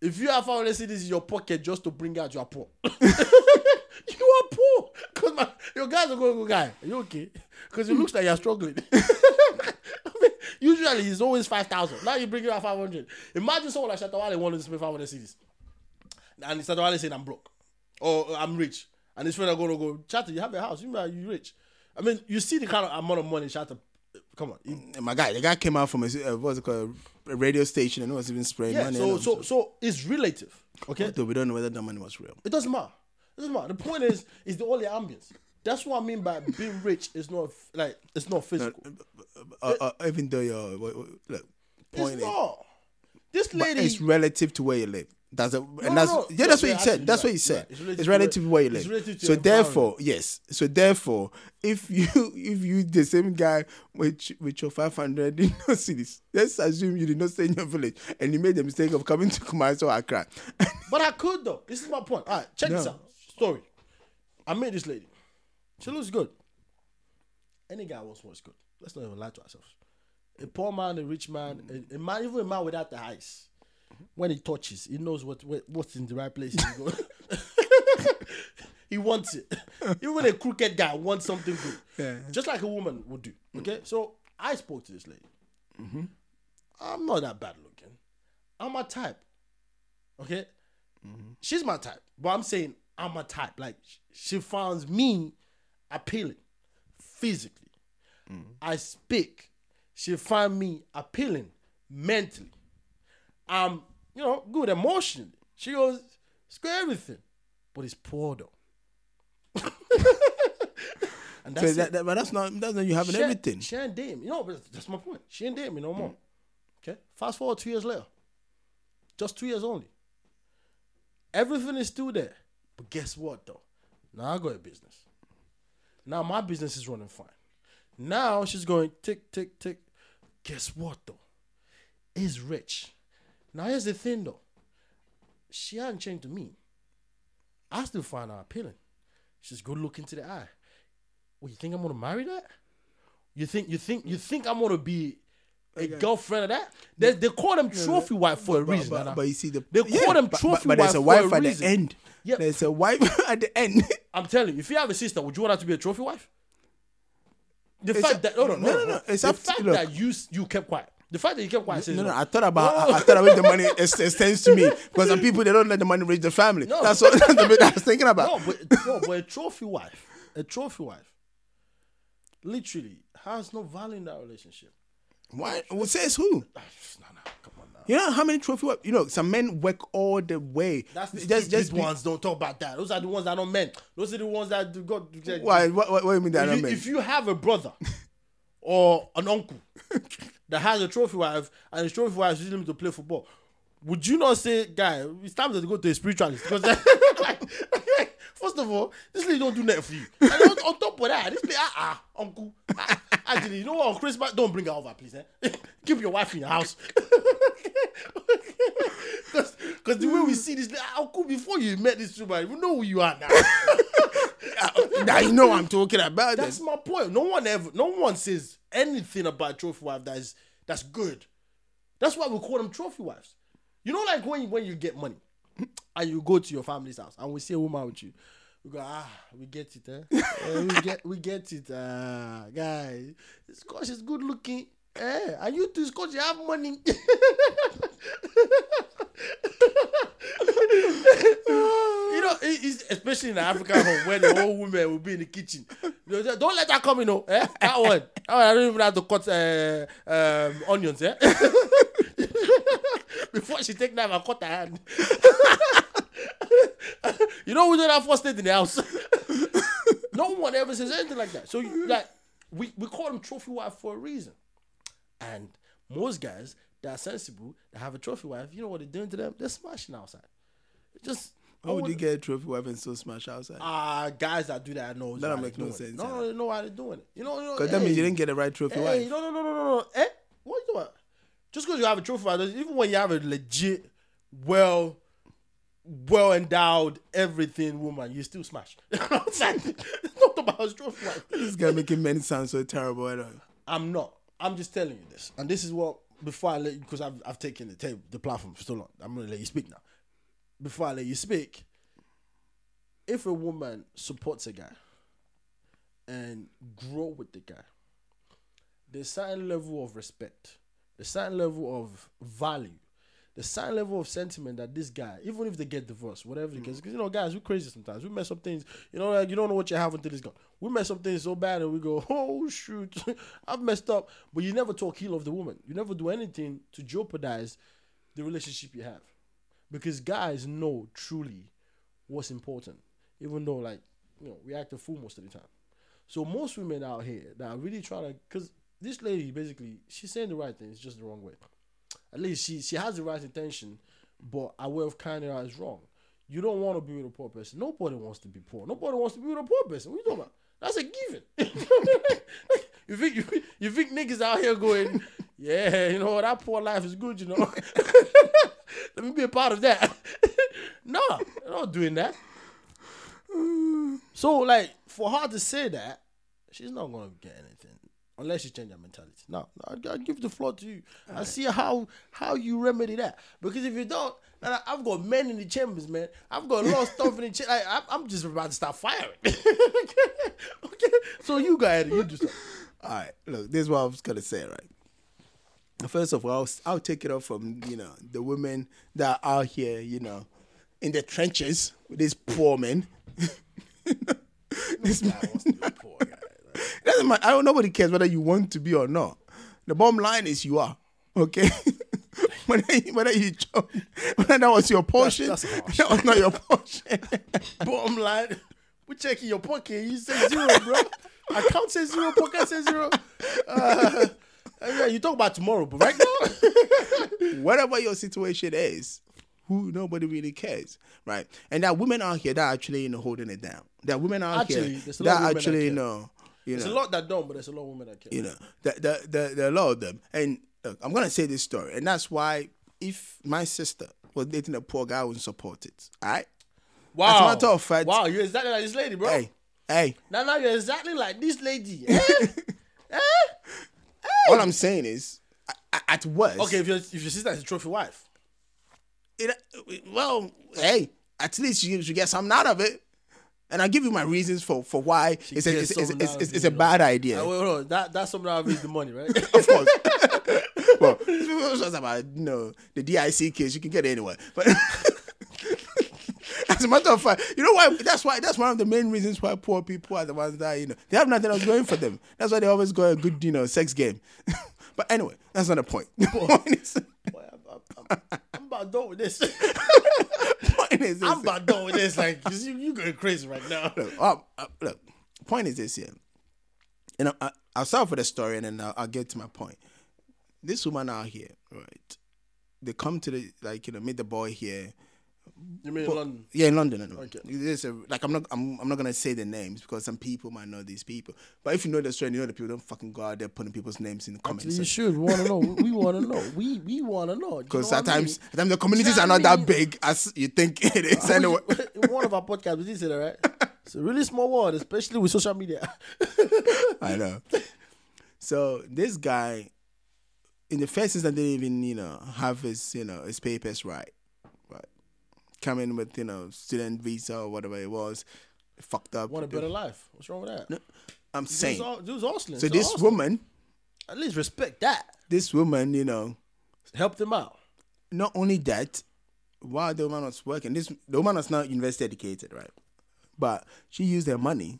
Speaker 1: if you have 500 cedis in your pocket just to bring out, [laughs] [laughs] you are poor. you are poor. Because my your guys are going go, guy, are you okay? Because it looks like you're struggling. [laughs] I mean, usually it's always 5,000. Now you bring it out 500. Imagine someone like Shatta Wale wanted to spend 500 cedis. And Shatta Wale saying, I'm broke. Or I'm rich. And his friend are going to go, Shatta, you have a house. You are you rich. I mean, you see the kind of amount of money Shatta. Come on. He-
Speaker 2: my guy, the guy came out from a uh, what's it called, a radio station, and was even spraying
Speaker 1: yeah,
Speaker 2: money.
Speaker 1: so,
Speaker 2: and
Speaker 1: so, so it's relative. Okay?
Speaker 2: Although we don't know whether that money was real.
Speaker 1: It doesn't matter. It doesn't matter. The point is, is the only ambience. That's what I mean by being rich is not like it's not physical.
Speaker 2: Uh, uh, even though you're look, point
Speaker 1: it's
Speaker 2: is,
Speaker 1: not. This
Speaker 2: but
Speaker 1: lady,
Speaker 2: it's relative to where you live. That's a,
Speaker 1: No,
Speaker 2: and that's
Speaker 1: no,
Speaker 2: yeah.
Speaker 1: no,
Speaker 2: That's what he said. That's what he said.
Speaker 1: you're right.
Speaker 2: It's relative to where you live.
Speaker 1: relative
Speaker 2: So
Speaker 1: your
Speaker 2: therefore, yes. So therefore, if you [laughs] if you the same guy with with your five hundred in no cedis, let's assume you did not stay in your village and you made the mistake of coming to Kumasi or Accra. [laughs]
Speaker 1: but I could though. This is my point. All right, check this out. Story. I met this lady. She looks good. Any guy wants what's good. Let's not even lie to ourselves. A poor man, a rich man, a, a man, even a man without the eyes, when he touches, he knows what, what what's in the right place. He, go- [laughs] he wants it. Even a crooked guy wants something good,
Speaker 2: Yeah.
Speaker 1: just like a woman would do. Mm. Okay, so I spoke to this lady. Mm-hmm. I'm not that bad looking. I'm a type. Okay, mm-hmm. she's my type, but I'm saying I'm a type. Like she finds me appealing physically. Mm. I speak. She find me appealing mentally. I'm, you know, good emotionally. She goes, good everything, but it's poor though. [laughs] and
Speaker 2: so
Speaker 1: that's
Speaker 2: that, that, but that's not that's not you having
Speaker 1: She
Speaker 2: everything.
Speaker 1: She ain't dating me. You know, but that's my point. She ain't dating me no mm. more. Okay. Fast forward two years later. Just two years only. Everything is still there. But guess what though? Now I got a business. Now my business is running fine. Now she's going tick, tick, tick. Guess what though? Is rich. Now here's the thing though. She hasn't changed to me. I still find her appealing. She's good looking to the eye. Well, you think I'm gonna marry that? You think you think you think I'm gonna be a girlfriend of that? They, they call them trophy wife for a reason.
Speaker 2: but,
Speaker 1: Nana.
Speaker 2: but you see the
Speaker 1: They call them
Speaker 2: but-
Speaker 1: trophy
Speaker 2: but, but there's a
Speaker 1: wife
Speaker 2: wife
Speaker 1: a
Speaker 2: at
Speaker 1: reason.
Speaker 2: the end.
Speaker 1: Yeah.
Speaker 2: There's a wife [laughs] at the end.
Speaker 1: I'm telling you, if you have a sister, would you want her to be a trophy wife? The
Speaker 2: It's
Speaker 1: fact
Speaker 2: a-
Speaker 1: that no no no,
Speaker 2: no, no, no, it's
Speaker 1: the fact
Speaker 2: look.
Speaker 1: that you you kept quiet. The fact that you kept quiet says
Speaker 2: No, no,
Speaker 1: no.
Speaker 2: I thought about I, I thought about the money ex- [laughs] extends to me because some people they don't let the money reach the family.
Speaker 1: No.
Speaker 2: That's what [laughs] that's the bit I was thinking about.
Speaker 1: No, but no, but a trophy wife, a trophy wife, literally has no value in that relationship.
Speaker 2: Why? Well, says who?
Speaker 1: Ah, no, no, come on now.
Speaker 2: You know how many trophy? wife- You know, some men work all the way.
Speaker 1: That's the
Speaker 2: just just
Speaker 1: be, ones. Don't talk about that. Those are the ones that are not men. Those are the ones that do got.
Speaker 2: Why? What, what, what do you mean that? I
Speaker 1: you,
Speaker 2: mean?
Speaker 1: if you have a brother or an uncle [laughs] that has a trophy wife and his trophy wife is using him to play football, would you not say, guy, it's time to go to a spiritualist? Because [laughs] like, first of all, this lady don't do nothing for you. And on, top of that, this lady, ah, ah, uncle. ah, actually, you know what? On Christmas, don't bring her over, please. Eh? [laughs] Keep your wife in your house. [laughs] Because the way we see this, like, uncle, before you met this woman, you know who you are now.
Speaker 2: Now you know I'm talking about.
Speaker 1: That's
Speaker 2: Then.
Speaker 1: my point. No one ever, no one says anything about trophy wife that is that's good. That's why we call them trophy wives. You know, like when you, when you get money and you go to your family's house and we see a woman with you, we go ah, we get it, eh? [laughs] Eh, we get we get it, ah, guy. This cause she's good looking, eh? And you too, cause you have money. [laughs] You know, it- especially in the African home where the whole woman will be in the kitchen. You know, Don't let her come in, oh, eh? That one. One, I don't even have to cut uh, um, onions, eh? [laughs] Before she take knife and cut her hand. [laughs] you know, we don't have first aid in the house. no one ever says anything like that. So, you, like, we, we call them trophy wife for a reason. And most guys that are sensible, that have a trophy wife, you know what they're doing to them? They're smashing outside. Just
Speaker 2: How would you get a trophy wife and still smash outside?
Speaker 1: Ah, guys that do that know.
Speaker 2: That'll make no sense,
Speaker 1: No, no, they know how they're doing it. You know, you know.
Speaker 2: Because that means you didn't get the right trophy
Speaker 1: Hey,
Speaker 2: wife.
Speaker 1: no, no, no, no, no, no. Eh? What you doing? Just because you have a trophy wife, even when you have a legit, well well endowed, everything woman, you still smash. [laughs] [laughs] it's not about trophy wife.
Speaker 2: This guy making men sound so terrible. I don't.
Speaker 1: I'm not. I'm just telling you this, and this is what before I let you because I've I've taken the table the platform for so long. I'm gonna let you speak now. Before I let you speak, if a woman supports a guy and grow with the guy, there's certain level of respect, the certain level of value, the certain level of sentiment that this guy, even if they get divorced, whatever the case, because you know, guys, we're crazy sometimes. We mess up things, you know, like you don't know what you have until it's gone. We mess up things so bad and we go, [laughs] oh shoot, [laughs] I've messed up. But you never talk ill of the woman. You never do anything to jeopardize the relationship you have. Because guys know truly what's important. Even though like, you know, we act a fool most of the time. So most women out here that are really trying to because this lady basically she's saying the right thing, it's just the wrong way at least she she has the right intention, but our way of carrying is wrong. You don't want to be with a poor person. Nobody wants to be poor. Nobody wants to be with a poor person. What are you talking about? That's a given. you think you, you think niggas out here going, yeah, you know that poor life is good, you know. [laughs] Let me be a part of that. [laughs] no, I'm not doing that. So like for her to say that, she's not gonna get anything unless you change your mentality. No, no I, I give the floor to you. All I right. see how how you remedy that. Because if you don't, I, I've got men in the chambers, man. I've got a lot of [laughs] stuff in the chamber. I, I'm just about to start firing. [laughs] okay, so you go ahead, you do something.
Speaker 2: All right, look, this is what I was gonna say, right? First of all, I'll, I'll take it off from you know the women that are out here, you know, in the trenches with these poor men. this guy wants to be poor guy. It doesn't matter. I don't nobody cares whether you want to be or not. The bottom line is you are. Okay? [laughs] [laughs] whether, you, whether you whether that was your portion, that's, that's [laughs] that was not your portion. [laughs]
Speaker 1: bottom line, we checking your pocket. You say zero, bro. Account says zero, pocket says zero. Uh, yeah, you talk about tomorrow, but right now,
Speaker 2: whatever your situation is, who nobody really cares, right? And that women out here that actually you know holding it down. That women out actually, here that actually you know
Speaker 1: you
Speaker 2: there's
Speaker 1: know, a lot that don't, but there's a lot of women that can.
Speaker 2: You know, there, there, there, there are a lot of them. And look, I'm gonna say this story, and that's why if my sister was dating a poor guy, I wouldn't support it. All right.
Speaker 1: Wow. As a matter of fact. Wow, you're exactly like this lady, bro.
Speaker 2: Hey, hey.
Speaker 1: Now, now you're exactly like this lady. eh? [laughs] eh?
Speaker 2: All I'm saying is, at worst.
Speaker 1: Okay, if your if your sister is a trophy wife.
Speaker 2: It, well, hey, at least you should get something out of it and I'll give you my reasons for, for why it's a, it's, it's, it's, it's, a bad idea.
Speaker 1: Uh, wait, wait, that, that's something I'll the money, right? [laughs]
Speaker 2: of course. [laughs] [laughs] well, about you know the DIC case. You can get it anywhere, but. [laughs] As a matter of fact, you know why? That's why. That's one of the main reasons why poor people are the ones that you know they have nothing else going for them. That's why they always go a good you know sex game. [laughs] but anyway, that's not the point. The point is,
Speaker 1: Boy, I'm, I'm, I'm, I'm about done with this point is this. I'm about done with this. Like, you, you going crazy right now.
Speaker 2: Look, uh, uh, look, point is this here. And I, will start with the story and then I'll, I'll get to my point. This woman out here, right? They come to the, like, you know, meet the boy here
Speaker 1: you mean but, in London?
Speaker 2: Yeah, in London. Anyway. Okay. There's a, like I'm not I'm, I'm not gonna say the names because some people might know these people. But if you know the story, you know the people. Don't fucking go out there putting people's names in the comments.
Speaker 1: Actually, you should. We want to know. we want to know. We we want to know.
Speaker 2: Because at times, at times the communities are not that big as you think it is. [laughs] Anyway, [laughs]
Speaker 1: in one of our podcasts, we did say that, right? [laughs] It's a really small world, especially with social media.
Speaker 2: I know. So this guy, in the first instance, they didn't even you know have his you know his papers right right, coming with you know student visa or whatever it was, fucked up.
Speaker 1: Want a better life? What's wrong with that? No,
Speaker 2: I'm saying.
Speaker 1: Dude's hustling.
Speaker 2: So this woman,
Speaker 1: at least respect that.
Speaker 2: This woman, you know,
Speaker 1: helped him out.
Speaker 2: Not only that, while the woman was working, this the woman was not university educated, right? But she used her money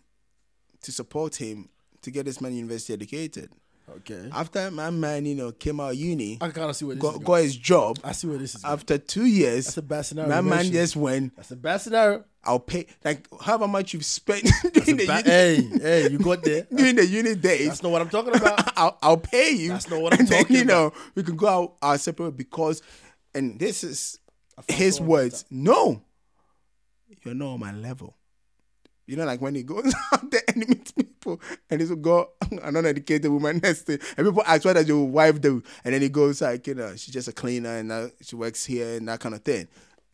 Speaker 2: to support him to get this man university educated.
Speaker 1: Okay.
Speaker 2: After my man, you know, came out of uni,
Speaker 1: I of see what
Speaker 2: got, got his job.
Speaker 1: I see where this is.
Speaker 2: After going. two years,
Speaker 1: that's a bad scenario.
Speaker 2: My man just went.
Speaker 1: That's a bad scenario.
Speaker 2: I'll pay like however much you've spent [laughs] during
Speaker 1: the ba- uni. Hey, hey, you got there [laughs]
Speaker 2: during the uni days.
Speaker 1: That's not what I'm talking about. [laughs]
Speaker 2: I'll, I'll pay you.
Speaker 1: That's not what I'm and talking
Speaker 2: then, you know, we can go out our separate because, and this is his words. No, you're not on my level. You know, like when he goes [laughs] out there and he meets [laughs] people and he's got an uneducated woman next to him. And people ask, what does your wife do? And then he goes like, you know, she's just a cleaner and uh, she works here and that kind of thing.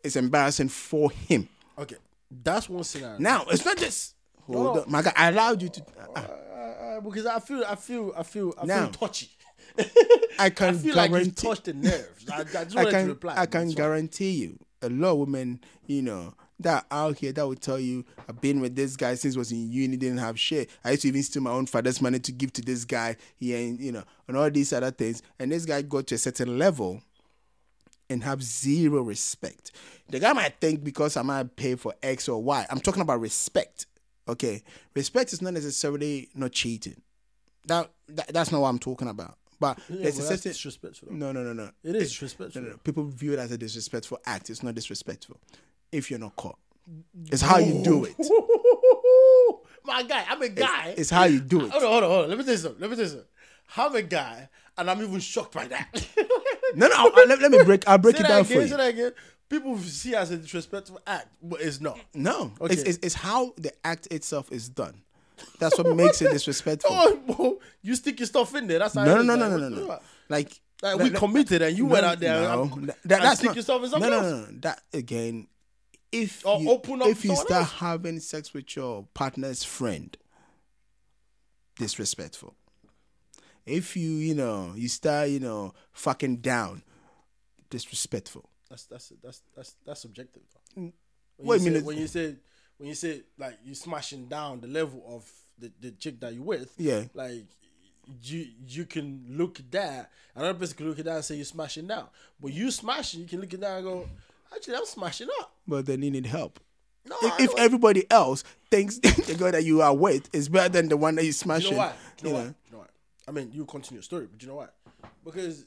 Speaker 2: it's embarrassing for him.
Speaker 1: Okay, that's one scenario.
Speaker 2: Now it's not just hold
Speaker 1: No.
Speaker 2: on, my God, I allowed you to. uh,
Speaker 1: Uh, because I feel, I feel, I feel, I
Speaker 2: Now,
Speaker 1: feel touchy.
Speaker 2: I [laughs] can
Speaker 1: I feel like you
Speaker 2: guarantee.
Speaker 1: touched the nerves. I, I
Speaker 2: I can
Speaker 1: reply.
Speaker 2: I can guarantee you a lot of women, you know, that out here that will tell you I've been with this guy since I was in uni, didn't have shit. I used to even steal my own father's money to give to this guy. He ain't, you know, and all these other things. And this guy got to a certain level and have zero respect. The guy might think because I might pay for X or Y. I'm talking about respect. Okay. Respect is not necessarily not cheating. That, that that's not what I'm talking about. But
Speaker 1: Yeah,
Speaker 2: there's
Speaker 1: but
Speaker 2: a certain
Speaker 1: disrespectful.
Speaker 2: no, no, no, no.
Speaker 1: It is disrespectful.
Speaker 2: No, no, no. People view it as a disrespectful act. It's not disrespectful if you're not caught. It's how you do it. [laughs]
Speaker 1: My guy, I'm a guy.
Speaker 2: It's how you do it.
Speaker 1: Hold on, hold on, hold on. Let me tell you something. Let me tell you something. I'm a guy, and I'm even shocked by that. [laughs]
Speaker 2: No, no. I'll- let, let me break. I'll break
Speaker 1: say
Speaker 2: it down
Speaker 1: again,
Speaker 2: for
Speaker 1: say
Speaker 2: you.
Speaker 1: that again. People see it as a disrespectful act, but it's not.
Speaker 2: No,
Speaker 1: Okay.
Speaker 2: it's, it's it's how the act itself is done. That's what makes it disrespectful. [laughs]
Speaker 1: Oh, bro, you stick your stuff in there. That's how
Speaker 2: No, no, no, no,
Speaker 1: Like,
Speaker 2: no, no, no. Like,
Speaker 1: Like we committed, and you went out there
Speaker 2: no,
Speaker 1: and,
Speaker 2: that-
Speaker 1: and
Speaker 2: that's
Speaker 1: stick
Speaker 2: not,
Speaker 1: yourself in something
Speaker 2: no,
Speaker 1: else.
Speaker 2: no, no. That again, if
Speaker 1: Or
Speaker 2: you,
Speaker 1: open up
Speaker 2: if you start
Speaker 1: else.
Speaker 2: having sex with your partner's friend, disrespectful. If you, you know, you start, you know, fucking down, disrespectful.
Speaker 1: That's that's that's that's that's subjective. Though.
Speaker 2: Wait a minute.
Speaker 1: When you say when you say like you smashing down the level of the, the chick that you with,
Speaker 2: Yeah.
Speaker 1: like you you can look at that. Another person can look at that and say you're smashing down. But you smashing, you can look at that and go, actually, I'm smashing up.
Speaker 2: But then you need help.
Speaker 1: No,
Speaker 2: If, if everybody else thinks [laughs] the girl that you are with is better than the one that you
Speaker 1: you
Speaker 2: smashing,
Speaker 1: know why? You know
Speaker 2: you
Speaker 1: why?
Speaker 2: know,
Speaker 1: You know why? I mean, you continue your story, but you know why? Because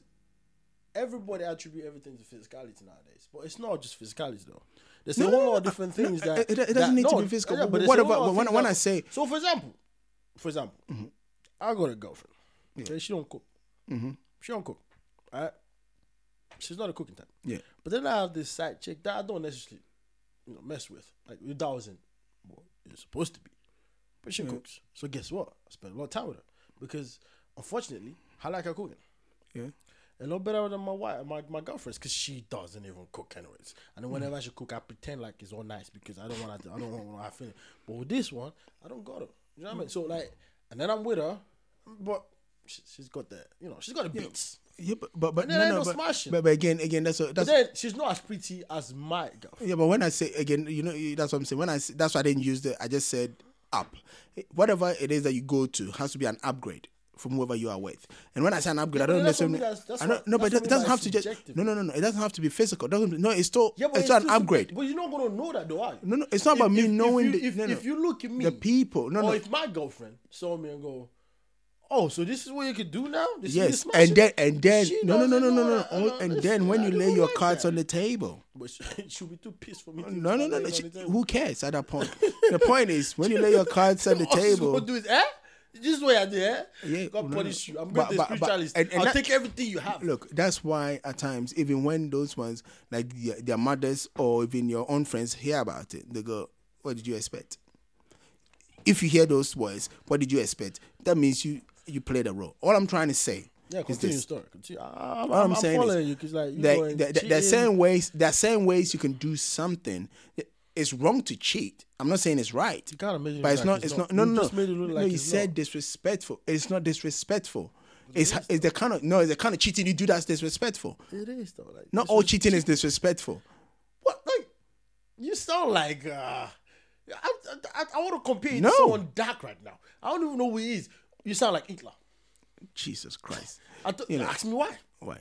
Speaker 1: everybody attribute everything to physicality nowadays, but it's not just physicality though. There's a whole
Speaker 2: no,
Speaker 1: lot of different things that
Speaker 2: it- it doesn't
Speaker 1: that-
Speaker 2: need to be physical,
Speaker 1: yeah,
Speaker 2: but what about- when- when I say-
Speaker 1: so, for example, for example,
Speaker 2: Mm-hmm.
Speaker 1: I got a girlfriend. Okay, she don't cook.
Speaker 2: Mm-hmm.
Speaker 1: She don't cook. Alright, she's not a cooking type.
Speaker 2: yeah,
Speaker 1: But then I have this side chick that I don't necessarily, you know, mess with. Like that wasn't what it's supposed to be. But she cooks. So guess what? I spend a lot of time with her because, unfortunately, I like her cooking
Speaker 2: yeah.
Speaker 1: a lot better than my wife, my my girlfriend's, because she doesn't even cook anyways. And then
Speaker 2: Mm.
Speaker 1: whenever she cook, I pretend like it's all nice because I don't want to. I don't want to have feeling. But with this one, I don't got her. You know what I mean? So like, and then I'm with her, but she, she's got the, you know, she's got the beats.
Speaker 2: Yeah, but but, but no,
Speaker 1: I
Speaker 2: no,
Speaker 1: go
Speaker 2: but,
Speaker 1: smashing.
Speaker 2: but but again, again, that's
Speaker 1: But
Speaker 2: that's
Speaker 1: then she's not as pretty as my girlfriend.
Speaker 2: yeah. But when I say again, you know, that's what I'm saying. When I say, that's why I didn't use the. I just said up. Whatever it is that you go to has to be an upgrade from whoever you are with. And when I say an upgrade, I
Speaker 1: but
Speaker 2: don't
Speaker 1: I
Speaker 2: necessarily.
Speaker 1: that's- that's
Speaker 2: I don't,
Speaker 1: what-
Speaker 2: no, but it doesn't have to just. No, no, no, no. It doesn't have to be physical. Doesn't. No, it's still.
Speaker 1: Yeah, but
Speaker 2: it's still an
Speaker 1: still subject-
Speaker 2: upgrade.
Speaker 1: But you're not gonna know that, though, are you?
Speaker 2: No, no, it's not about me
Speaker 1: if,
Speaker 2: knowing
Speaker 1: if you,
Speaker 2: the-
Speaker 1: if,
Speaker 2: no, no.
Speaker 1: if you look at me,
Speaker 2: the people. No,
Speaker 1: or
Speaker 2: no.
Speaker 1: if my girlfriend saw me and go, "Oh, so this is what you can do now?" This
Speaker 2: Yes, and
Speaker 1: smashing?"
Speaker 2: then and then
Speaker 1: She
Speaker 2: no no no no no no. Oh,
Speaker 1: Uh,
Speaker 2: and then when you lay your
Speaker 1: like
Speaker 2: cards
Speaker 1: that.
Speaker 2: on the table.
Speaker 1: But she, [laughs] she'll be too pissed for me. To
Speaker 2: No, no, no, no. she-
Speaker 1: on the table.
Speaker 2: who cares at that point? [laughs] the point is when you lay your cards on the [laughs] table.
Speaker 1: do is, eh? This is what I did, eh?
Speaker 2: Yeah,
Speaker 1: God
Speaker 2: no,
Speaker 1: punish you. I'm going to the
Speaker 2: but-
Speaker 1: spiritualist.
Speaker 2: and- and
Speaker 1: I'll
Speaker 2: that-
Speaker 1: take everything you have.
Speaker 2: Look, that's why at times, even when those ones like their, their mothers or even your own friends hear about it, they go, "What did you expect?" If you hear those words, what did you expect? That means you you played a role. All I'm trying to say
Speaker 1: yeah,
Speaker 2: is
Speaker 1: continue your
Speaker 2: this:
Speaker 1: story. Continue. I'm,
Speaker 2: All I'm
Speaker 1: I'm,
Speaker 2: saying
Speaker 1: following
Speaker 2: is
Speaker 1: you because, like, you
Speaker 2: there,
Speaker 1: going
Speaker 2: there, there, there are
Speaker 1: cheating.
Speaker 2: certain ways. Are certain ways you can do something. It's wrong to cheat. I'm not saying it's right.
Speaker 1: You kinda made it
Speaker 2: but it's not.
Speaker 1: it's not.
Speaker 2: not. No, no, no.
Speaker 1: just made it look
Speaker 2: no,
Speaker 1: like
Speaker 2: you said
Speaker 1: not.
Speaker 2: disrespectful. It's not disrespectful. It's it's the kind of no. It's the kind of cheating you do that's disrespectful.
Speaker 1: It is though. Like,
Speaker 2: Not all
Speaker 1: was-
Speaker 2: cheating is disrespectful.
Speaker 1: What? Like, you sound like. Uh, I, I, I want to compare you
Speaker 2: No.
Speaker 1: someone dark right now. I don't even know who he is. You sound like Hitler.
Speaker 2: Jesus Christ. [laughs]
Speaker 1: I th-
Speaker 2: You know.
Speaker 1: ask me why.
Speaker 2: Why?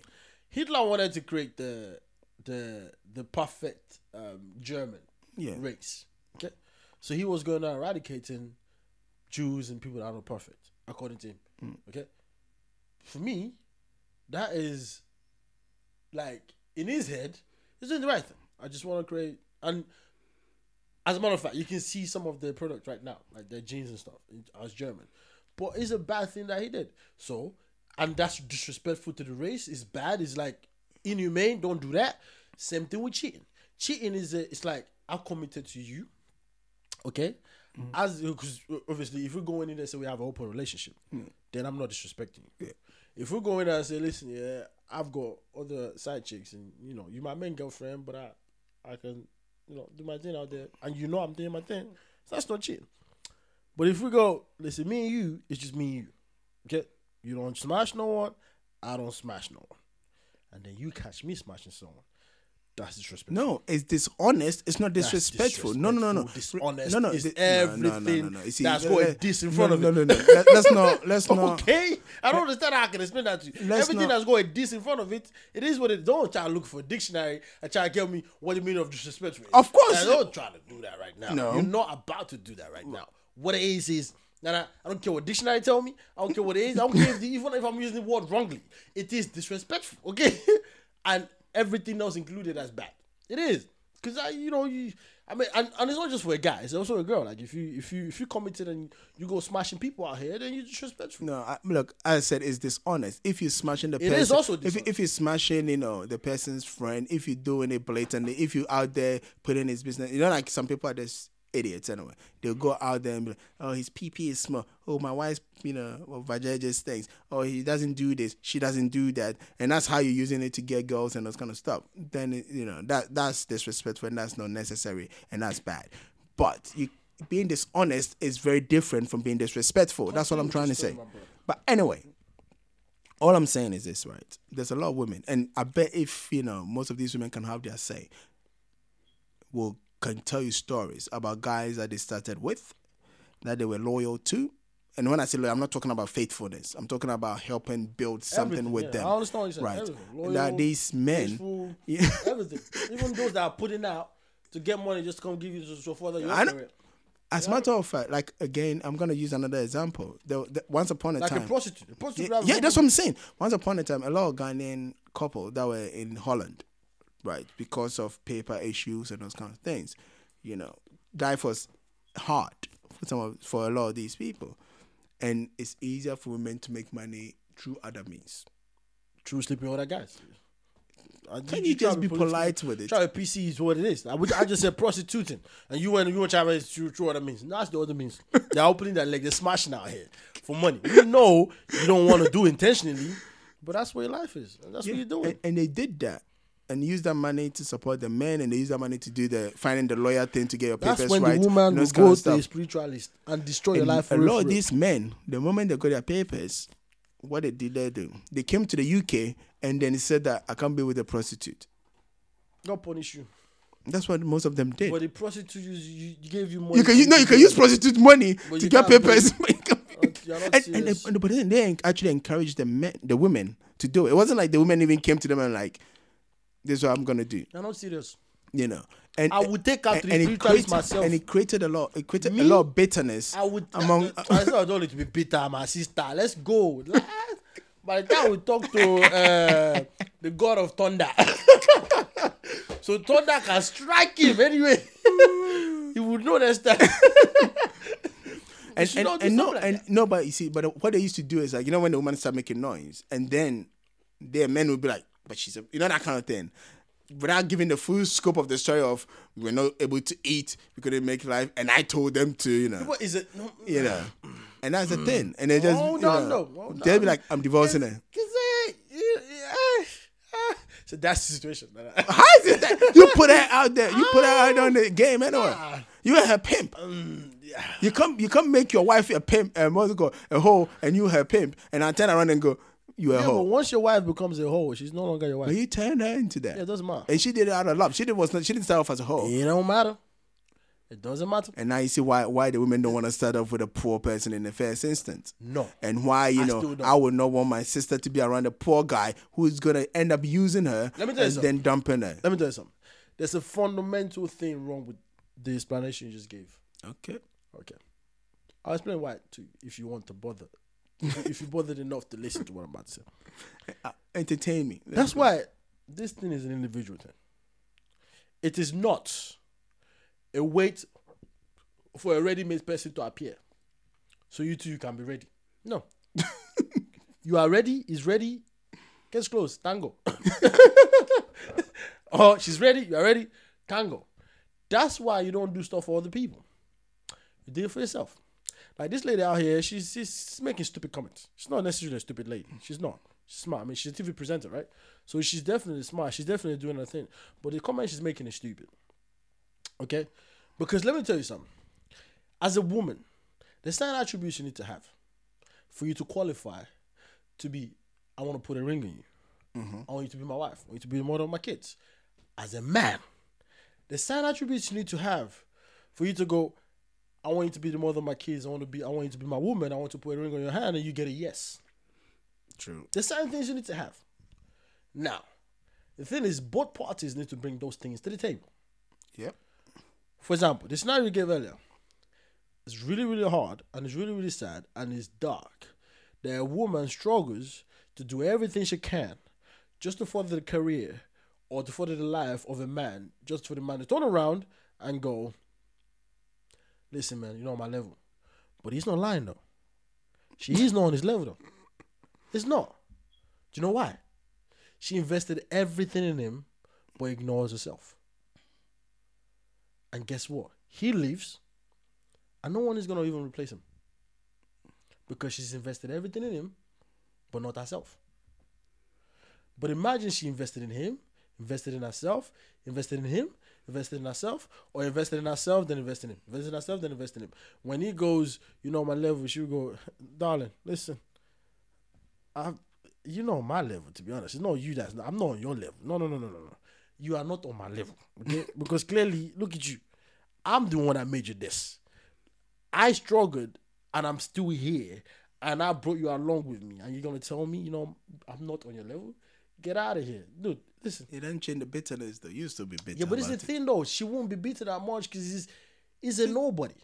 Speaker 1: Hitler wanted to create the the the perfect um, German
Speaker 2: Yeah.
Speaker 1: race. Okay, so he was going to eradicating Jews and people that are not perfect, according to him.
Speaker 2: Mm.
Speaker 1: Okay, for me, that is like in his head, he's doing the right thing. I just want to create and. As a matter of fact, you can see some of the products right now, like their jeans and stuff, as German. But it's a bad thing that he did. So, and that's disrespectful to the race. It's bad. It's like inhumane. Don't do that. Same thing with cheating. Cheating is a, it's like I'm committed to you. Okay, mm. as because obviously if we're going in there and say we have an open relationship, mm. then I'm not disrespecting you. If we're going there and say, listen, yeah, I've got other side chicks, and you know, you're my main girlfriend, but I, I can, you know, do my thing out there, and you know I'm doing my thing. So that's not cheating. But if we go, listen, me and you, it's just me and you. Okay, you don't smash no one, I don't smash no one, and then you catch me smashing someone. That's disrespectful.
Speaker 2: No, it's dishonest. It's not
Speaker 1: That's
Speaker 2: disrespectful. No, no, no, no.
Speaker 1: Dishonest.
Speaker 2: No, no.
Speaker 1: is
Speaker 2: thi-
Speaker 1: everything
Speaker 2: You see,
Speaker 1: that's got a dis in
Speaker 2: no,
Speaker 1: front of
Speaker 2: no,
Speaker 1: it.
Speaker 2: No, no, no. Let- Let's not. [laughs] Let's not.
Speaker 1: Okay, I don't understand how I can explain that to you. Everything
Speaker 2: not-
Speaker 1: that's got a dis in front of it, it is what it. Don't try to look for a dictionary and try to tell me what the meaning of disrespectful is.
Speaker 2: Of course.
Speaker 1: I don't try to do that right now.
Speaker 2: No.
Speaker 1: you're not about to do that right now. What it is is. Nah, nah, I don't care what dictionary tell me. I don't care what it is. I don't care if the, even if I'm using the word wrongly. It is disrespectful, [laughs] okay? and everything else included as bad. It is because I, you know, you. I mean, and, and it's not just for a guy. It's also a girl. Like if you if you if you committed and you go smashing people out here, then you're disrespectful.
Speaker 2: No, I, look, as I said, it's dishonest. If you're smashing the
Speaker 1: It
Speaker 2: person,
Speaker 1: is also
Speaker 2: if, you- if you're smashing, you know, the person's friend, if you're doing it blatantly, if you're out there putting his business, you know, like some people are just idiots anyway. They'll go out there and be like, oh, his PP is small. Oh, my wife's, you know, well, vagina stinks. Oh, he doesn't do this. She doesn't do that. And that's how you're using it to get girls and those kind of stuff. Then, you know, that that's disrespectful and that's not necessary and that's bad. But you being dishonest is very different from being disrespectful. That's what I'm trying to say. But anyway, all I'm saying is this, right? There's a lot of women, and I bet if you know most of these women can have their say, will can tell you stories about guys that they started with, that they were loyal to. And when I say loyal, I'm not talking about faithfulness. I'm talking about helping build something
Speaker 1: Everything,
Speaker 2: with
Speaker 1: yeah.
Speaker 2: them.
Speaker 1: I understand what you're saying.
Speaker 2: Right.
Speaker 1: Everything. Loyal,
Speaker 2: that these men, Yeah. [laughs]
Speaker 1: everything. Even those that are putting out to get money just to come give you so, so further your career.
Speaker 2: as a matter of fact, like again, I'm gonna use another example. There, there- once upon a
Speaker 1: Like
Speaker 2: time,
Speaker 1: a prostitute. A prostitute
Speaker 2: Yeah, yeah, that's what I'm saying. Once upon a time, a lot of Ghanaian couple that were in Holland, right, because of paper issues and those kind of things, you know, life was hard for some of, for a lot of these people, and it's easier for women to make money through other means.
Speaker 1: Through sleeping with other guys. Uh,
Speaker 2: Can you
Speaker 1: try
Speaker 2: just be polite with it?
Speaker 1: Try to PC is what it is. I, would- I just said [laughs] prostituting, and you went you were trying to through, true other means. That's the other means. [laughs] They're opening that leg, they're smashing out here for money. You know you don't want to do intentionally, but that's where your life is, and that's what you're doing.
Speaker 2: And, and they did that. And use that money to support the men, and they use that money to do the finding the lawyer thing to get your papers
Speaker 1: That's when
Speaker 2: right.
Speaker 1: the woman
Speaker 2: and
Speaker 1: will go to a spiritualist and destroy your life. For
Speaker 2: a lot of
Speaker 1: real.
Speaker 2: these men, the moment they got their papers, what they did they do? They came to the UK and then said that I can't be with a prostitute.
Speaker 1: God punish you.
Speaker 2: That's what most of them did.
Speaker 1: But the prostitute you, you, you gave you money.
Speaker 2: you can you
Speaker 1: to
Speaker 2: know you can use prostitute money
Speaker 1: But
Speaker 2: to get papers. [laughs] And, and, and but then they actually encouraged the men, the women to do it. It wasn't like the women even came to them and like, "This is what I'm gonna do,"
Speaker 1: You're not serious.
Speaker 2: you know. And
Speaker 1: I would take out
Speaker 2: and, and it created
Speaker 1: myself.
Speaker 2: and it created a lot. It created a lot of bitterness
Speaker 1: I would
Speaker 2: among.
Speaker 1: I I don't need to be bitter, my sister. Let's go. [laughs] By the time we talk to uh, the god of thunder, [laughs] so thunder can strike him anyway. [laughs] he would know next time.
Speaker 2: and, and, and no,
Speaker 1: like
Speaker 2: and no, but you see, but what they used to do is like you know when the woman start making noise, and then their men would be like, "But she's a," you know that kind of thing, without giving the full scope of the story of we were not able to eat, we couldn't make life, and I told them to, you know,
Speaker 1: what is it? No,
Speaker 2: you know, and that's the thing, and they just,
Speaker 1: Hold
Speaker 2: you know,
Speaker 1: no,
Speaker 2: they'll be like, "I'm divorcing her."
Speaker 1: Uh, uh, so that's the situation. [laughs]
Speaker 2: How is it that you put her out there? You put her out on the game anyway. You are her pimp. You come, you come make your wife a pimp, and what's it called, a hoe, and you her pimp, and I turn around and go, you a
Speaker 1: Yeah, but once your wife becomes a hoe, she's no longer your wife.
Speaker 2: But you turned her into that,
Speaker 1: Yeah, it doesn't matter.
Speaker 2: and she did it out of love. She did was she didn't start off as a hoe,
Speaker 1: It don't matter. It doesn't matter.
Speaker 2: and now you see why why the women don't want to start off with a poor person in the first instance.
Speaker 1: No.
Speaker 2: And why you
Speaker 1: I
Speaker 2: know. I would not want my sister to be around a poor guy who's gonna end up using her
Speaker 1: Let me tell you
Speaker 2: and
Speaker 1: something.
Speaker 2: then dumping her.
Speaker 1: Let me tell you something. There's a fundamental thing wrong with the explanation you just gave.
Speaker 2: Okay.
Speaker 1: Okay. I'll explain why to you if you want to bother. If you- bothered enough to listen to what I'm about to say.
Speaker 2: Uh, entertain me.
Speaker 1: That's why this thing is an individual thing. It is not a wait for a ready-made person to appear. So you too can be ready. No. [laughs] you are ready, is ready, gets close, tango. [laughs] oh, she's ready, you are ready, tango. That's why you don't do stuff for other people. You do it for yourself. Like this lady out here, she's, she's making stupid comments. She's not necessarily a stupid lady. She's not. She's smart. I mean, she's a TV presenter, right? So she's definitely smart. She's definitely doing her thing. But the comment she's making is stupid. Okay? Because let me tell you something. As a woman, there's certain attributes you need to have for you to qualify to be, I want to put a ring on you. Mm-hmm. I want you to be my wife. I want you to be the mother of my kids. As a man, there's certain attributes you need to have for you to go, I want you to be the mother of my kids. I want to be I want you to be my woman. I want to put a ring on your hand and you get a yes.
Speaker 2: True.
Speaker 1: There's certain things you need to have. Now, the thing is both parties need to bring those things to the table.
Speaker 2: Yep.
Speaker 1: For example, the scenario you gave earlier is really, really hard and it's really, really sad and it's dark. That a woman struggles to do everything she can just to further the career or to further the life of a man, just for the man to turn around and go, Listen, man, you're not my level. But he's not lying though. She is not on his level though. It's not. Do you know why? She invested everything in him, but ignores herself. And guess what? He leaves, and no one is gonna even replace him. Because she's invested everything in him, but not herself. But imagine she invested in him, invested in herself, invested in him, invested in herself, or invested in herself, then invested in him. Invested in herself, then invested in him. When he goes, you know my level, she go, [laughs] darling, listen. I you know my level, to be honest. It's not you that's I'm not on your level. No, no, no, no, no, no. You are not on my level. Okay? [laughs] because clearly, look at you. I'm the one that made you this. I struggled and I'm still here. And I brought you along with me. And you're gonna tell me, you know, I'm not on your level? Get out of here. Dude, listen.
Speaker 2: It doesn't change the bitterness though. You used to be bitter.
Speaker 1: Yeah, but it's the
Speaker 2: it.
Speaker 1: thing though. She won't be beaten that much because he's, he's a nobody.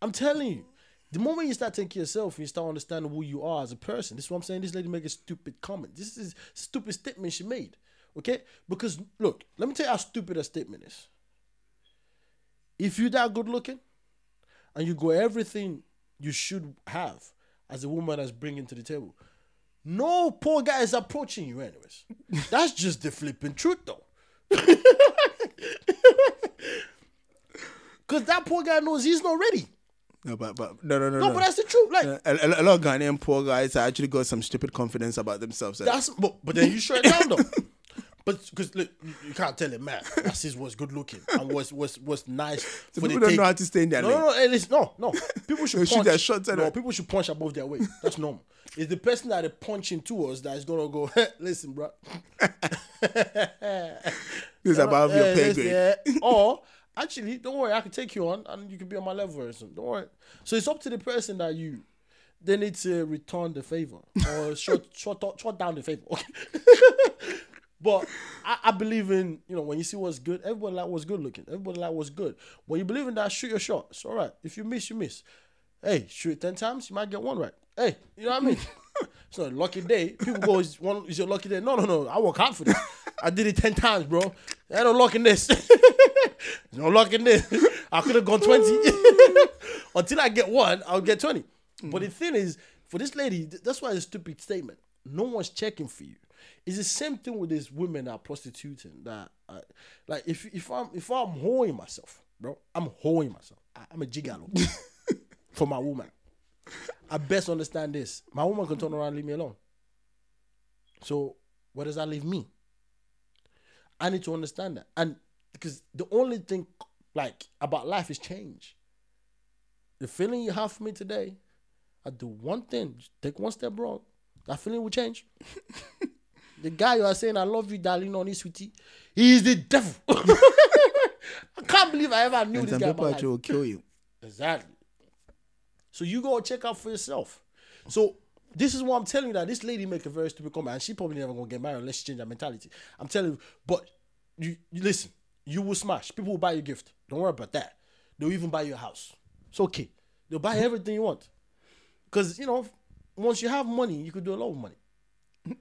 Speaker 1: I'm telling you. The moment you start taking yourself, you start understanding who you are as a person. This is what I'm saying. This lady make a stupid comment. This is stupid statement she made. Okay? Because look, let me tell you how stupid her statement is. If you're that good looking and you got everything you should have as a woman that's bringing to the table, no poor guy is approaching you anyways. [laughs] That's just the flipping truth though. [laughs] Cause that poor guy knows he's not ready.
Speaker 2: No, but but no, no, no,
Speaker 1: No,
Speaker 2: no.
Speaker 1: but that's the truth. Like
Speaker 2: a, a, a lot of Ghanaian poor guys actually got some stupid confidence about themselves. eh?
Speaker 1: that's but, but then you shut it down though. [laughs] But because look, you, can't tell him, man. [laughs] That's his was good looking and was was was nice.
Speaker 2: So
Speaker 1: for the
Speaker 2: people don't
Speaker 1: take.
Speaker 2: know how to stay in their
Speaker 1: No,
Speaker 2: lane.
Speaker 1: no, no, hey, listen, no, no. [laughs] People should
Speaker 2: They shoot
Speaker 1: punch.
Speaker 2: their shots
Speaker 1: no,
Speaker 2: it.
Speaker 1: people should punch above their weight. That's normal. It's the person that are punching to us that is gonna go. [laughs] listen, bro.
Speaker 2: This is above your pay grade.
Speaker 1: yeah. Or actually, don't worry, I can take you on and you can be on my level or something. Don't worry. So it's up to the person that you they need to return the favor or shut shut shut down the favor. But I, I believe in you know when you see what's good, everybody like what's good looking. Everybody like what's good. When you believe in that, shoot your shot. It's all right. If you miss, you miss. Hey, shoot it ten times, you might get one right. Hey, you know what I mean? [laughs] it's not a lucky day. People go, "Is one is your lucky day?" No, no, no. I work hard for this. I did it ten times, bro. Ain't no luck in this. [laughs] no luck in this. I could have gone twenty. [laughs] Until I get one, I'll get twenty. But mm. the thing is, for this lady, th- that's why it's a stupid statement. No one's checking for you. It's the same thing with these women that are prostituting. That uh, like if if I'm if I'm hoeing myself, bro, I'm hoeing myself. I, I'm a gigolo [laughs] for my woman. I best understand this. My woman can turn around and leave me alone. So where does that leave me? I need to understand that. And because the only thing like about life is change. The feeling you have for me today, I do one thing, just take one step wrong. That feeling will change. [laughs] the guy you are saying I love you, darling, on his sweetie, he is the devil. [laughs] I can't believe I ever knew
Speaker 2: And
Speaker 1: this
Speaker 2: some
Speaker 1: guy.
Speaker 2: people actually will kill you.
Speaker 1: Exactly. So you go check out for yourself. So this is what I'm telling you that this lady make a very stupid comment, and she probably never gonna get married unless she change her mentality. I'm telling you, but you, you listen, you will smash. People will buy you a gift. Don't worry about that. They'll even buy you a house. It's okay. They'll buy everything you want. Cause you know, once you have money, you could do a lot of money. [laughs]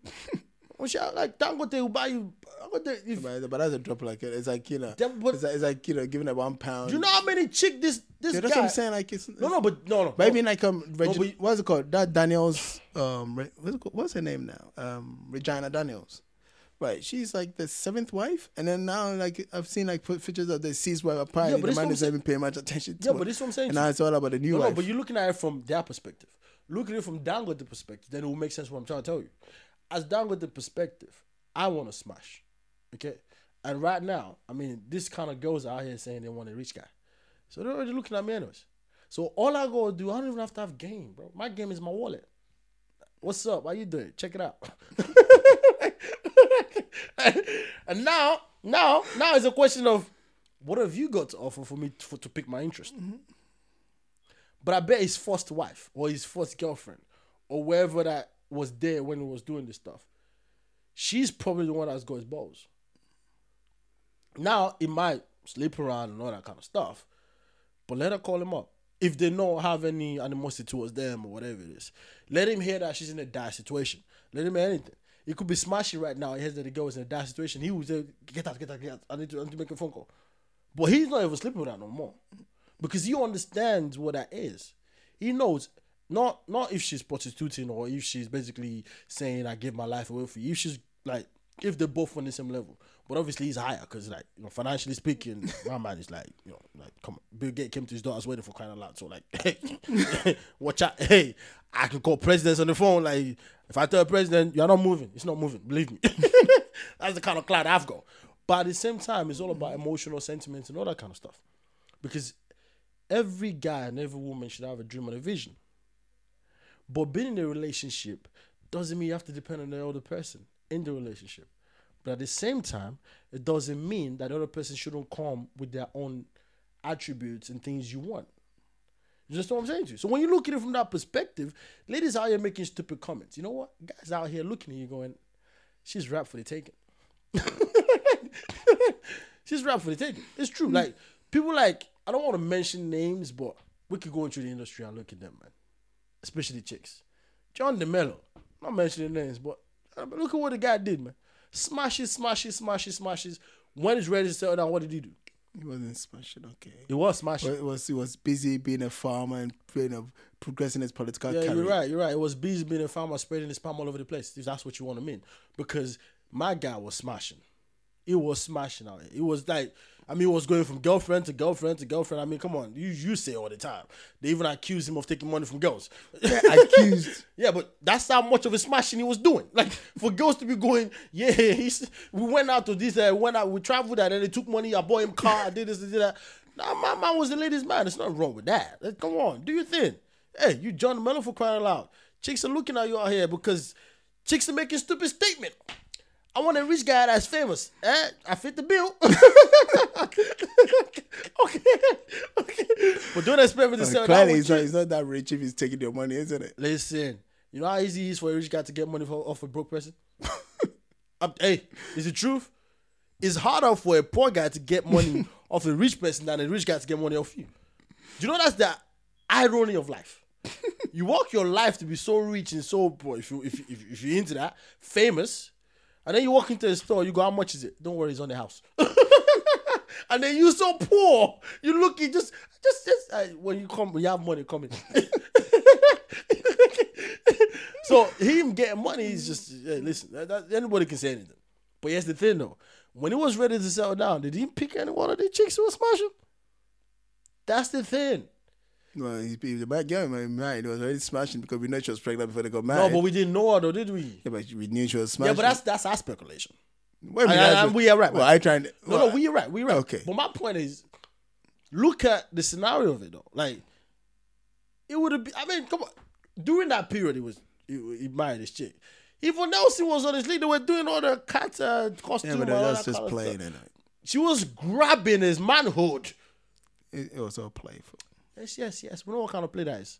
Speaker 1: you have, like Dangote will buy you. Dangote, if,
Speaker 2: But, but that's a drop like it. It's like you know,
Speaker 1: Them- but-
Speaker 2: it's like, it's like you know, giving it one pound.
Speaker 1: you know how many chick this this
Speaker 2: yeah, that's
Speaker 1: guy.
Speaker 2: what I'm saying. Like it's
Speaker 1: No, no, but no, no.
Speaker 2: But
Speaker 1: no.
Speaker 2: even like um, Regi-
Speaker 1: but
Speaker 2: what's it called? That Daniels, um, what's, it called? what's her name now? Um, Regina Daniels. Right, she's like the seventh wife, and then now like I've seen like pictures of the sixth wife. Apparently,
Speaker 1: but
Speaker 2: the man
Speaker 1: I'm
Speaker 2: doesn't even pay much attention to
Speaker 1: Yeah, but this is what I'm saying
Speaker 2: And now it's all about the new
Speaker 1: No, no, but you're looking at it from their perspective. Look at it from Dangote perspective, then it will make sense what I'm trying to tell you. As down with the perspective, I want to smash. Okay? And right now, I mean, this kind of girls out here saying they want a rich guy. So they're already looking at me anyways. So all I gotta do, I don't even have to have game, bro. My game is my wallet. What's up? How you doing? Check it out. [laughs] and now, now, now it's a question of what have you got to offer for me for, to pick my interest? Mm-hmm. But I bet his first wife or his first girlfriend or wherever that was there when he was doing this stuff, she's probably the one that's got his balls. Now he might sleep around and all that kind of stuff, but let her call him up. If they don't have any animosity towards them or whatever it is, let him hear that she's in a dire situation. Let him hear anything. He could be smashing right now. He hears that the girl is in a dire situation. He would say, "Get out, get out, get out. I need to, I need to make a phone call." But he's not even sleeping with that no more because he understands what that is. He knows not not if she's prostituting or if she's basically saying I give my life away for you. If she's like if they're both on the same level, but obviously he's higher because like you know financially speaking, [laughs] my man is like you know like come on, Bill Gates came to his daughter's wedding for crying out loud. So like, [laughs] hey, [laughs] watch out, hey, I can call presidents on the phone. Like if I tell a president you're not moving, it's not moving. Believe me, that's the kind of cloud I've got. But at the same time, it's all about emotional sentiments and all that kind of stuff, because every guy and every woman should have a dream and a vision. But being in a relationship doesn't mean you have to depend on the other person in the relationship. But at the same time, it doesn't mean that the other person shouldn't come with their own attributes and things you want. You understand what I'm saying to you? So when you look at it from that perspective, ladies out here making stupid comments. You know what? Guys out here looking at you going, she's rap for the taking. she's rap for the taking. It's true. Like people like I don't want to mention names, but we could go into the industry and look at them, man. Especially chicks. John Dumelo. Not mentioning names, but uh, but look at what the guy did, man. Smashes, smashes, smashes, smashes. When he's ready to settle down, what did he do?
Speaker 2: He wasn't smashing, okay.
Speaker 1: He was smashing.
Speaker 2: It was he was busy being a farmer and you know, progressing his political
Speaker 1: Yeah,
Speaker 2: career.
Speaker 1: you're right. You're right. It was busy being a farmer, spreading his palm all over the place. If that's what you want to mean, because my guy was smashing. He was smashing out. It was like, I mean, was going from girlfriend to girlfriend to girlfriend. I mean, come on, you you say all the time. They even accused him of taking money from girls.
Speaker 2: Accused. [laughs]
Speaker 1: Yeah, but that's how much of a smashing he was doing. Like for girls to be going, yeah, he's we went out to this, uh, went out, we traveled, and then they took money. I bought him car, I did this, I did that. Nah, my man was the ladies' man. There's nothing wrong with that. Like, come on, do your thing. Hey, you John Mello for crying out loud. Chicks are looking at you out here because chicks are making stupid statement. I want a rich guy that's famous. Eh, I fit the bill. [laughs] okay, okay. But don't expect me to sell that
Speaker 2: he's not, he's not that rich if he's taking your money, isn't it?
Speaker 1: Listen, you know how easy it is for a rich guy to get money for, off a broke person? [laughs] Um, hey, is the truth? It's harder for a poor guy to get money [laughs] off a rich person than a rich guy to get money off you. Do you know that's the irony of life? you walk your life to be so rich and so poor, if you if, if, if you're into that, famous, and then you walk into the store, you go, how much is it? Don't worry, it's on the house. [laughs] and then you're so poor, you look, you just just just uh, when you come, when you have money coming. [laughs] so him getting money is just hey, listen. That, that- anybody can say anything, but here's the thing though: when he was ready to settle down, did he pick any one of the chicks who was smashing? That's the thing.
Speaker 2: Well, he, he, the bad girl married. He was already smashing because we know she was pregnant before they got married.
Speaker 1: No, but we didn't know her though, did we?
Speaker 2: yeah, but we knew she was smashing.
Speaker 1: Yeah, but that's that's our speculation.
Speaker 2: Wait
Speaker 1: And- we are right,
Speaker 2: Well,
Speaker 1: right.
Speaker 2: I trying. To,
Speaker 1: No,
Speaker 2: well,
Speaker 1: no, we are right. We right.
Speaker 2: Okay.
Speaker 1: But my point is, look at the scenario of it though. Like, it would have been. I mean, come on. During that period, he was he, he married this chick. Even Nelson was on his lead. They were doing all the cat uh, costume.
Speaker 2: Yeah, but that's
Speaker 1: that
Speaker 2: just playing.
Speaker 1: She was grabbing his manhood.
Speaker 2: it, it was all playful.
Speaker 1: Yes, yes, yes. We know what kind of play that is.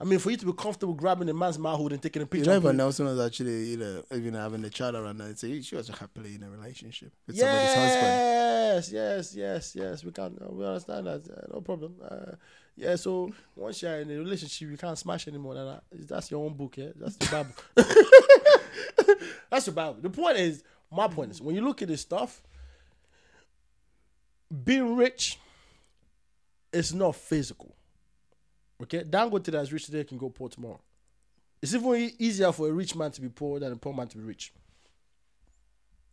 Speaker 1: I mean, for you to be comfortable grabbing a man's manhood and taking a picture.
Speaker 2: You know,
Speaker 1: of
Speaker 2: but
Speaker 1: him-
Speaker 2: Nelson was actually, you know, even having a child around that. So she was happily in a relationship with somebody's husband.
Speaker 1: Yes, yes, yes, yes. We can uh, we understand that. Uh, no problem. Uh, yeah. So once you're in a relationship, you can't smash anymore. Than that. That's your own book. Yeah. That's the Bible. [laughs] That's the Bible. The point is, my point is, when you look at this stuff, being rich is not physical. Okay, Dangote that's rich today can go poor tomorrow. It's even easier for a rich man to be poor than a poor man to be rich.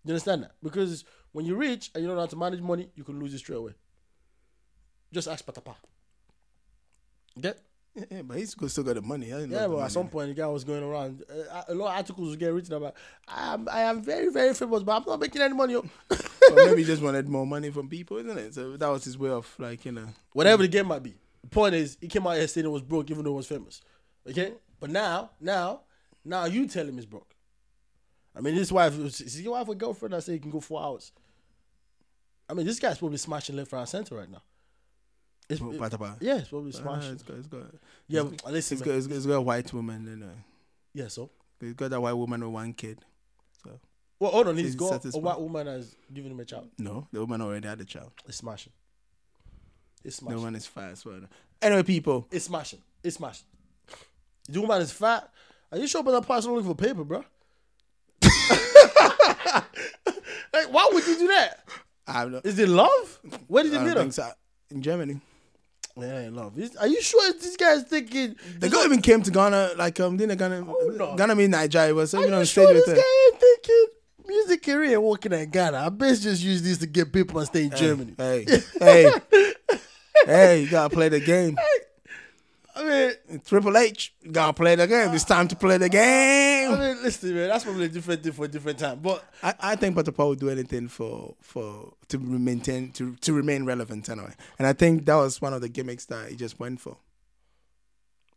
Speaker 1: You understand that? Because when you're rich and you don't know how to manage money, you can lose it straight away. Just ask Patapaa. Okay?
Speaker 2: Yeah, but he's still got the money. I
Speaker 1: Yeah, but at some point, the guy was going around. Uh, a lot of articles were getting written about. I am, I am very, very famous, but I'm not making any money. yo." [laughs]
Speaker 2: Or maybe he just wanted more money from people, isn't it? So that was his way of like you know.
Speaker 1: Whatever the game might be. The point is, he came out here saying it was broke, even though it was famous. Okay, but now, now, now you tell him it's broke. I mean, his wife, is your wife a girlfriend I say he can go four hours? I mean, this guy's probably smashing left, right, center right now. It's, it-
Speaker 2: Patapaa.
Speaker 1: yeah, it's probably smashing.
Speaker 2: it's got, it's got,
Speaker 1: yeah,
Speaker 2: it's
Speaker 1: but listen,
Speaker 2: it's got, it's got, it's got a white woman, you know.
Speaker 1: yeah. So,
Speaker 2: He's got that white woman with one kid.
Speaker 1: well, hold on.
Speaker 2: He's
Speaker 1: He's got a white woman has given him a child.
Speaker 2: No, the woman already had a child.
Speaker 1: It's smashing. It's smashing.
Speaker 2: The woman is fat as Well, anyway, people.
Speaker 1: It's smashing. It's smashing. The woman is fat. Are you sure about that person looking for paper, bro? like, [laughs] why would you do that?
Speaker 2: I don't know.
Speaker 1: Is it love? Where did you meet her?
Speaker 2: so. In Germany.
Speaker 1: Yeah, ain't love. Is- Are you sure this guy's thinking?
Speaker 2: The girl even came to Ghana, like um, didn't Ghana,
Speaker 1: no.
Speaker 2: Ghana mean Nigeria was even
Speaker 1: you
Speaker 2: on
Speaker 1: sure
Speaker 2: stage with
Speaker 1: this
Speaker 2: her.
Speaker 1: guy ain't thinking music career working in Ghana? I best just use this to get people and stay in Germany.
Speaker 2: Hey, hey, [laughs] hey! You gotta play the game.
Speaker 1: I mean,
Speaker 2: Triple H, gotta play the game. It's time to play the game.
Speaker 1: I mean, listen, man. That's probably a different thing for a different time. But
Speaker 2: I, I think Patapaa would do anything for for to maintain to to remain relevant anyway. And I think that was one of the gimmicks that he just went for.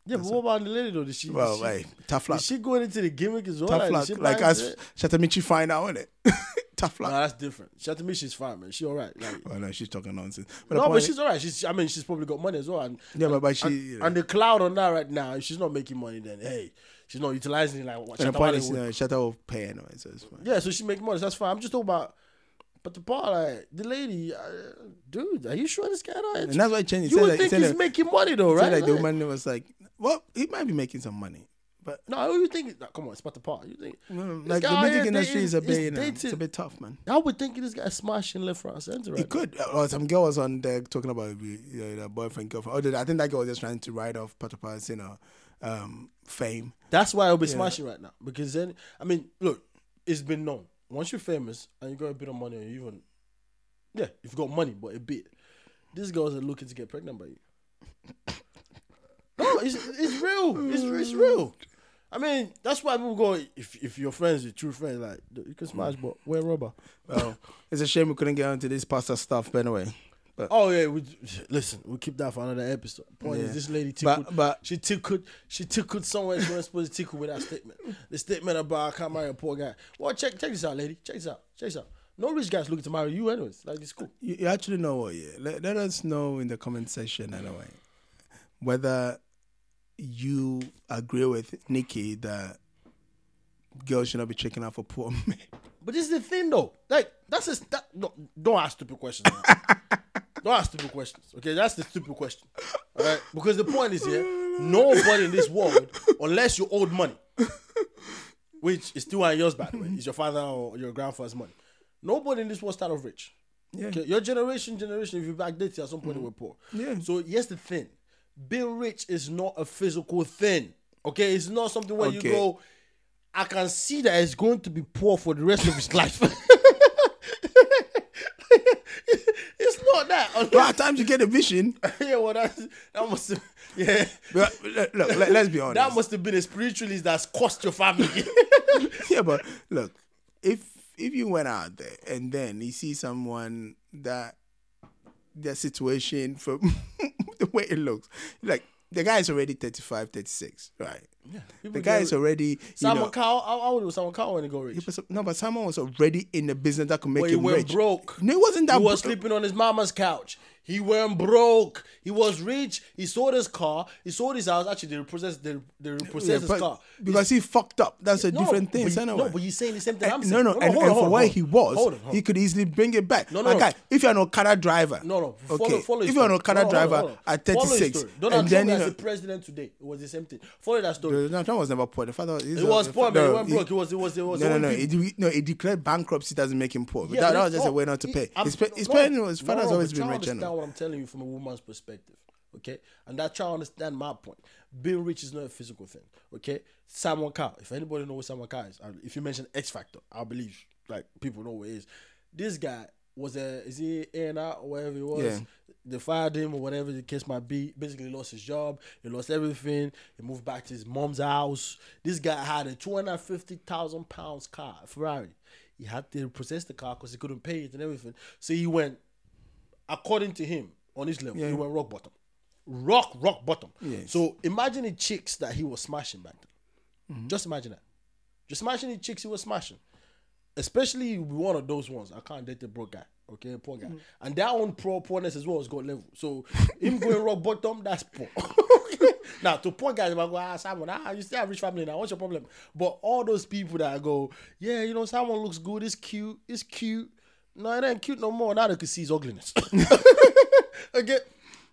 Speaker 1: Yeah, but what about the lady though? Did she?
Speaker 2: Well,
Speaker 1: did she,
Speaker 2: hey, tough luck,
Speaker 1: Is she going into the gimmick as well?
Speaker 2: tough
Speaker 1: Like,
Speaker 2: luck.
Speaker 1: she
Speaker 2: Like
Speaker 1: shit?
Speaker 2: Shatta Michy find out, innit? [laughs] tough luck.
Speaker 1: No, that's different. Shatta Michy's fine, man. She all right. Like,
Speaker 2: Oh no, she's talking nonsense. But
Speaker 1: no, but she's all right. She's. I mean, she's probably got money as well. And,
Speaker 2: yeah, but, but she.
Speaker 1: and, and the cloud on that right now, if she's not making money, then hey, she's not utilizing it like what
Speaker 2: and the point is, you know, uh, Shatta will pay anyway, so it's fine.
Speaker 1: Yeah, so she make money. That's fine. I'm just talking about. But the part, like the lady, uh, dude, are you sure this guy? Not
Speaker 2: And that's why he changed. He
Speaker 1: you
Speaker 2: said
Speaker 1: would
Speaker 2: he
Speaker 1: think he's
Speaker 2: that,
Speaker 1: making money though, right?
Speaker 2: that the woman was like, well, he might be making some money, but
Speaker 1: no, you think? Like, come on, it's about the part. You think?
Speaker 2: no, like the music industry is a bit, you know, it's a bit tough, man.
Speaker 1: I would think this guy smashing left, right, center. Right
Speaker 2: He could. Or some girl was on there talking about you know, boyfriend, girlfriend. Although I think that girl was just trying to ride off Patapaa's, you know, um, fame.
Speaker 1: That's why I'll be smashing right now. Because then, I mean, look, it's been known. Once you're famous and you got a bit of money, or you even, yeah, you've got money, but a bit. These girls are looking to get pregnant by you. [laughs] no, it's, it's real. It's, it's real. I mean, that's why people go, if if your friends, your true friends, like, you can smash, but wear rubber.
Speaker 2: Well, it's a shame we couldn't get into this pasta stuff, but anyway.
Speaker 1: Oh yeah, we, listen, we'll keep that for another episode. Point
Speaker 2: Yeah.
Speaker 1: is, this lady tickled.
Speaker 2: But but
Speaker 1: She tickled. She tickled somewhere she wasn't supposed to tickle with that statement. The statement about I can't marry a poor guy. Well, check check this out, lady. Check this out. Check this out. No rich guys looking to marry you, anyways. Like it's cool.
Speaker 2: you, you actually know what? Yeah, let, let us know in the comment section anyway whether you agree with Nikki that girls should not be checking out for poor [laughs] men.
Speaker 1: But this is the thing, though. Like that's a that, no, don't ask stupid questions. [laughs] don't ask stupid questions. Okay, that's the stupid question. All right, because the point is here, nobody in this world, unless you owed money, which is still on yours, by the way, is your father or your grandfather's money. Nobody in this world started off rich.
Speaker 2: Yeah.
Speaker 1: Okay, your generation, generation, if you backdate it, at some point they mm. were poor.
Speaker 2: Yeah.
Speaker 1: So here's the thing: being rich is not a physical thing. Okay, it's not something where you go. I can see that it's going to be poor for the rest of his life. [laughs] not that. [laughs]
Speaker 2: but at times you get a vision. [laughs]
Speaker 1: yeah, well, that, that must have, yeah,
Speaker 2: But look, look, let, us be honest.
Speaker 1: that must have been a spiritualist that's cost your family. [laughs]
Speaker 2: yeah, but look, if if you went out there and then you see someone that their situation from the way it looks, like the guy is already 35, 36, right?
Speaker 1: Yeah,
Speaker 2: The guy is already
Speaker 1: Simon
Speaker 2: know,
Speaker 1: Cowell. How, old was Simon Cowell when he got rich?
Speaker 2: he was- no, but someone was already in the business that could make
Speaker 1: he
Speaker 2: him
Speaker 1: went
Speaker 2: rich.
Speaker 1: broke.
Speaker 2: No, it wasn't that broke.
Speaker 1: He was
Speaker 2: bro-
Speaker 1: sleeping on his mama's couch. He went broke. He was rich. He sold his car. He sold his house. Actually, they repossessed, they, they repossessed
Speaker 2: Yeah,
Speaker 1: his car.
Speaker 2: because he fucked up. That's a
Speaker 1: No,
Speaker 2: different thing.
Speaker 1: but you-
Speaker 2: anyway.
Speaker 1: No, but you're saying the same thing eh, I'm
Speaker 2: And-
Speaker 1: saying.
Speaker 2: no, no, and,
Speaker 1: hold
Speaker 2: and
Speaker 1: on,
Speaker 2: for
Speaker 1: hold
Speaker 2: where he was,
Speaker 1: on,
Speaker 2: he could easily bring it back.
Speaker 1: No, no,
Speaker 2: My
Speaker 1: no.
Speaker 2: if you're an Okada driver,
Speaker 1: No, no. Follow,
Speaker 2: okay,
Speaker 1: follow
Speaker 2: if you're an. Okada
Speaker 1: Hold on, hold
Speaker 2: driver
Speaker 1: on, hold on.
Speaker 2: at
Speaker 1: Follow his
Speaker 2: 36,
Speaker 1: story. Donald
Speaker 2: and then you
Speaker 1: as the president today, it was the same thing. Follow that story.
Speaker 2: Donald Trump was never poor. The father,
Speaker 1: It was poor, man. He went broke. It was, it was, it was.
Speaker 2: No, no, no. It, no, it declared bankruptcy doesn't make him poor. But
Speaker 1: Yeah,
Speaker 2: that, that was just a way not to
Speaker 1: he-
Speaker 2: pay.
Speaker 1: I'm-
Speaker 2: His,
Speaker 1: no,
Speaker 2: his father's
Speaker 1: no,
Speaker 2: always been rich.
Speaker 1: understand
Speaker 2: anyway.
Speaker 1: what I'm telling you from a woman's perspective, okay? And that try to understand my point. Being rich is not a physical thing, okay? Simon Cowell. If anybody knows what Simon Cowell is, if you mention X Factor, I believe like people know is. This guy was a is he in and or whatever he was.
Speaker 2: Yeah.
Speaker 1: They fired him or whatever the case might be. Basically, lost his job. He lost everything. He moved back to his mom's house. This guy had a two hundred fifty thousand pounds car, a Ferrari. He had to possess the car because he couldn't pay it and everything. So he went, according to him, on his level, he went rock bottom, rock rock bottom.
Speaker 2: Yes.
Speaker 1: So imagine the chicks that he was smashing back then.
Speaker 2: Mm-hmm.
Speaker 1: Just imagine that. Just imagine the chicks he was smashing. Especially one of those ones. I can't date the broke guy. Okay, poor guy. And their own poor poorness as well has got level. So [laughs] him going rock bottom, that's poor. [laughs] now to poor guys, I go, ah, Simon, ah, you still have rich family now. What's your problem? But all those people that go, yeah, you know, someone looks good, it's cute, it's cute. No, it ain't cute no more. Now they can see his ugliness. [laughs] okay.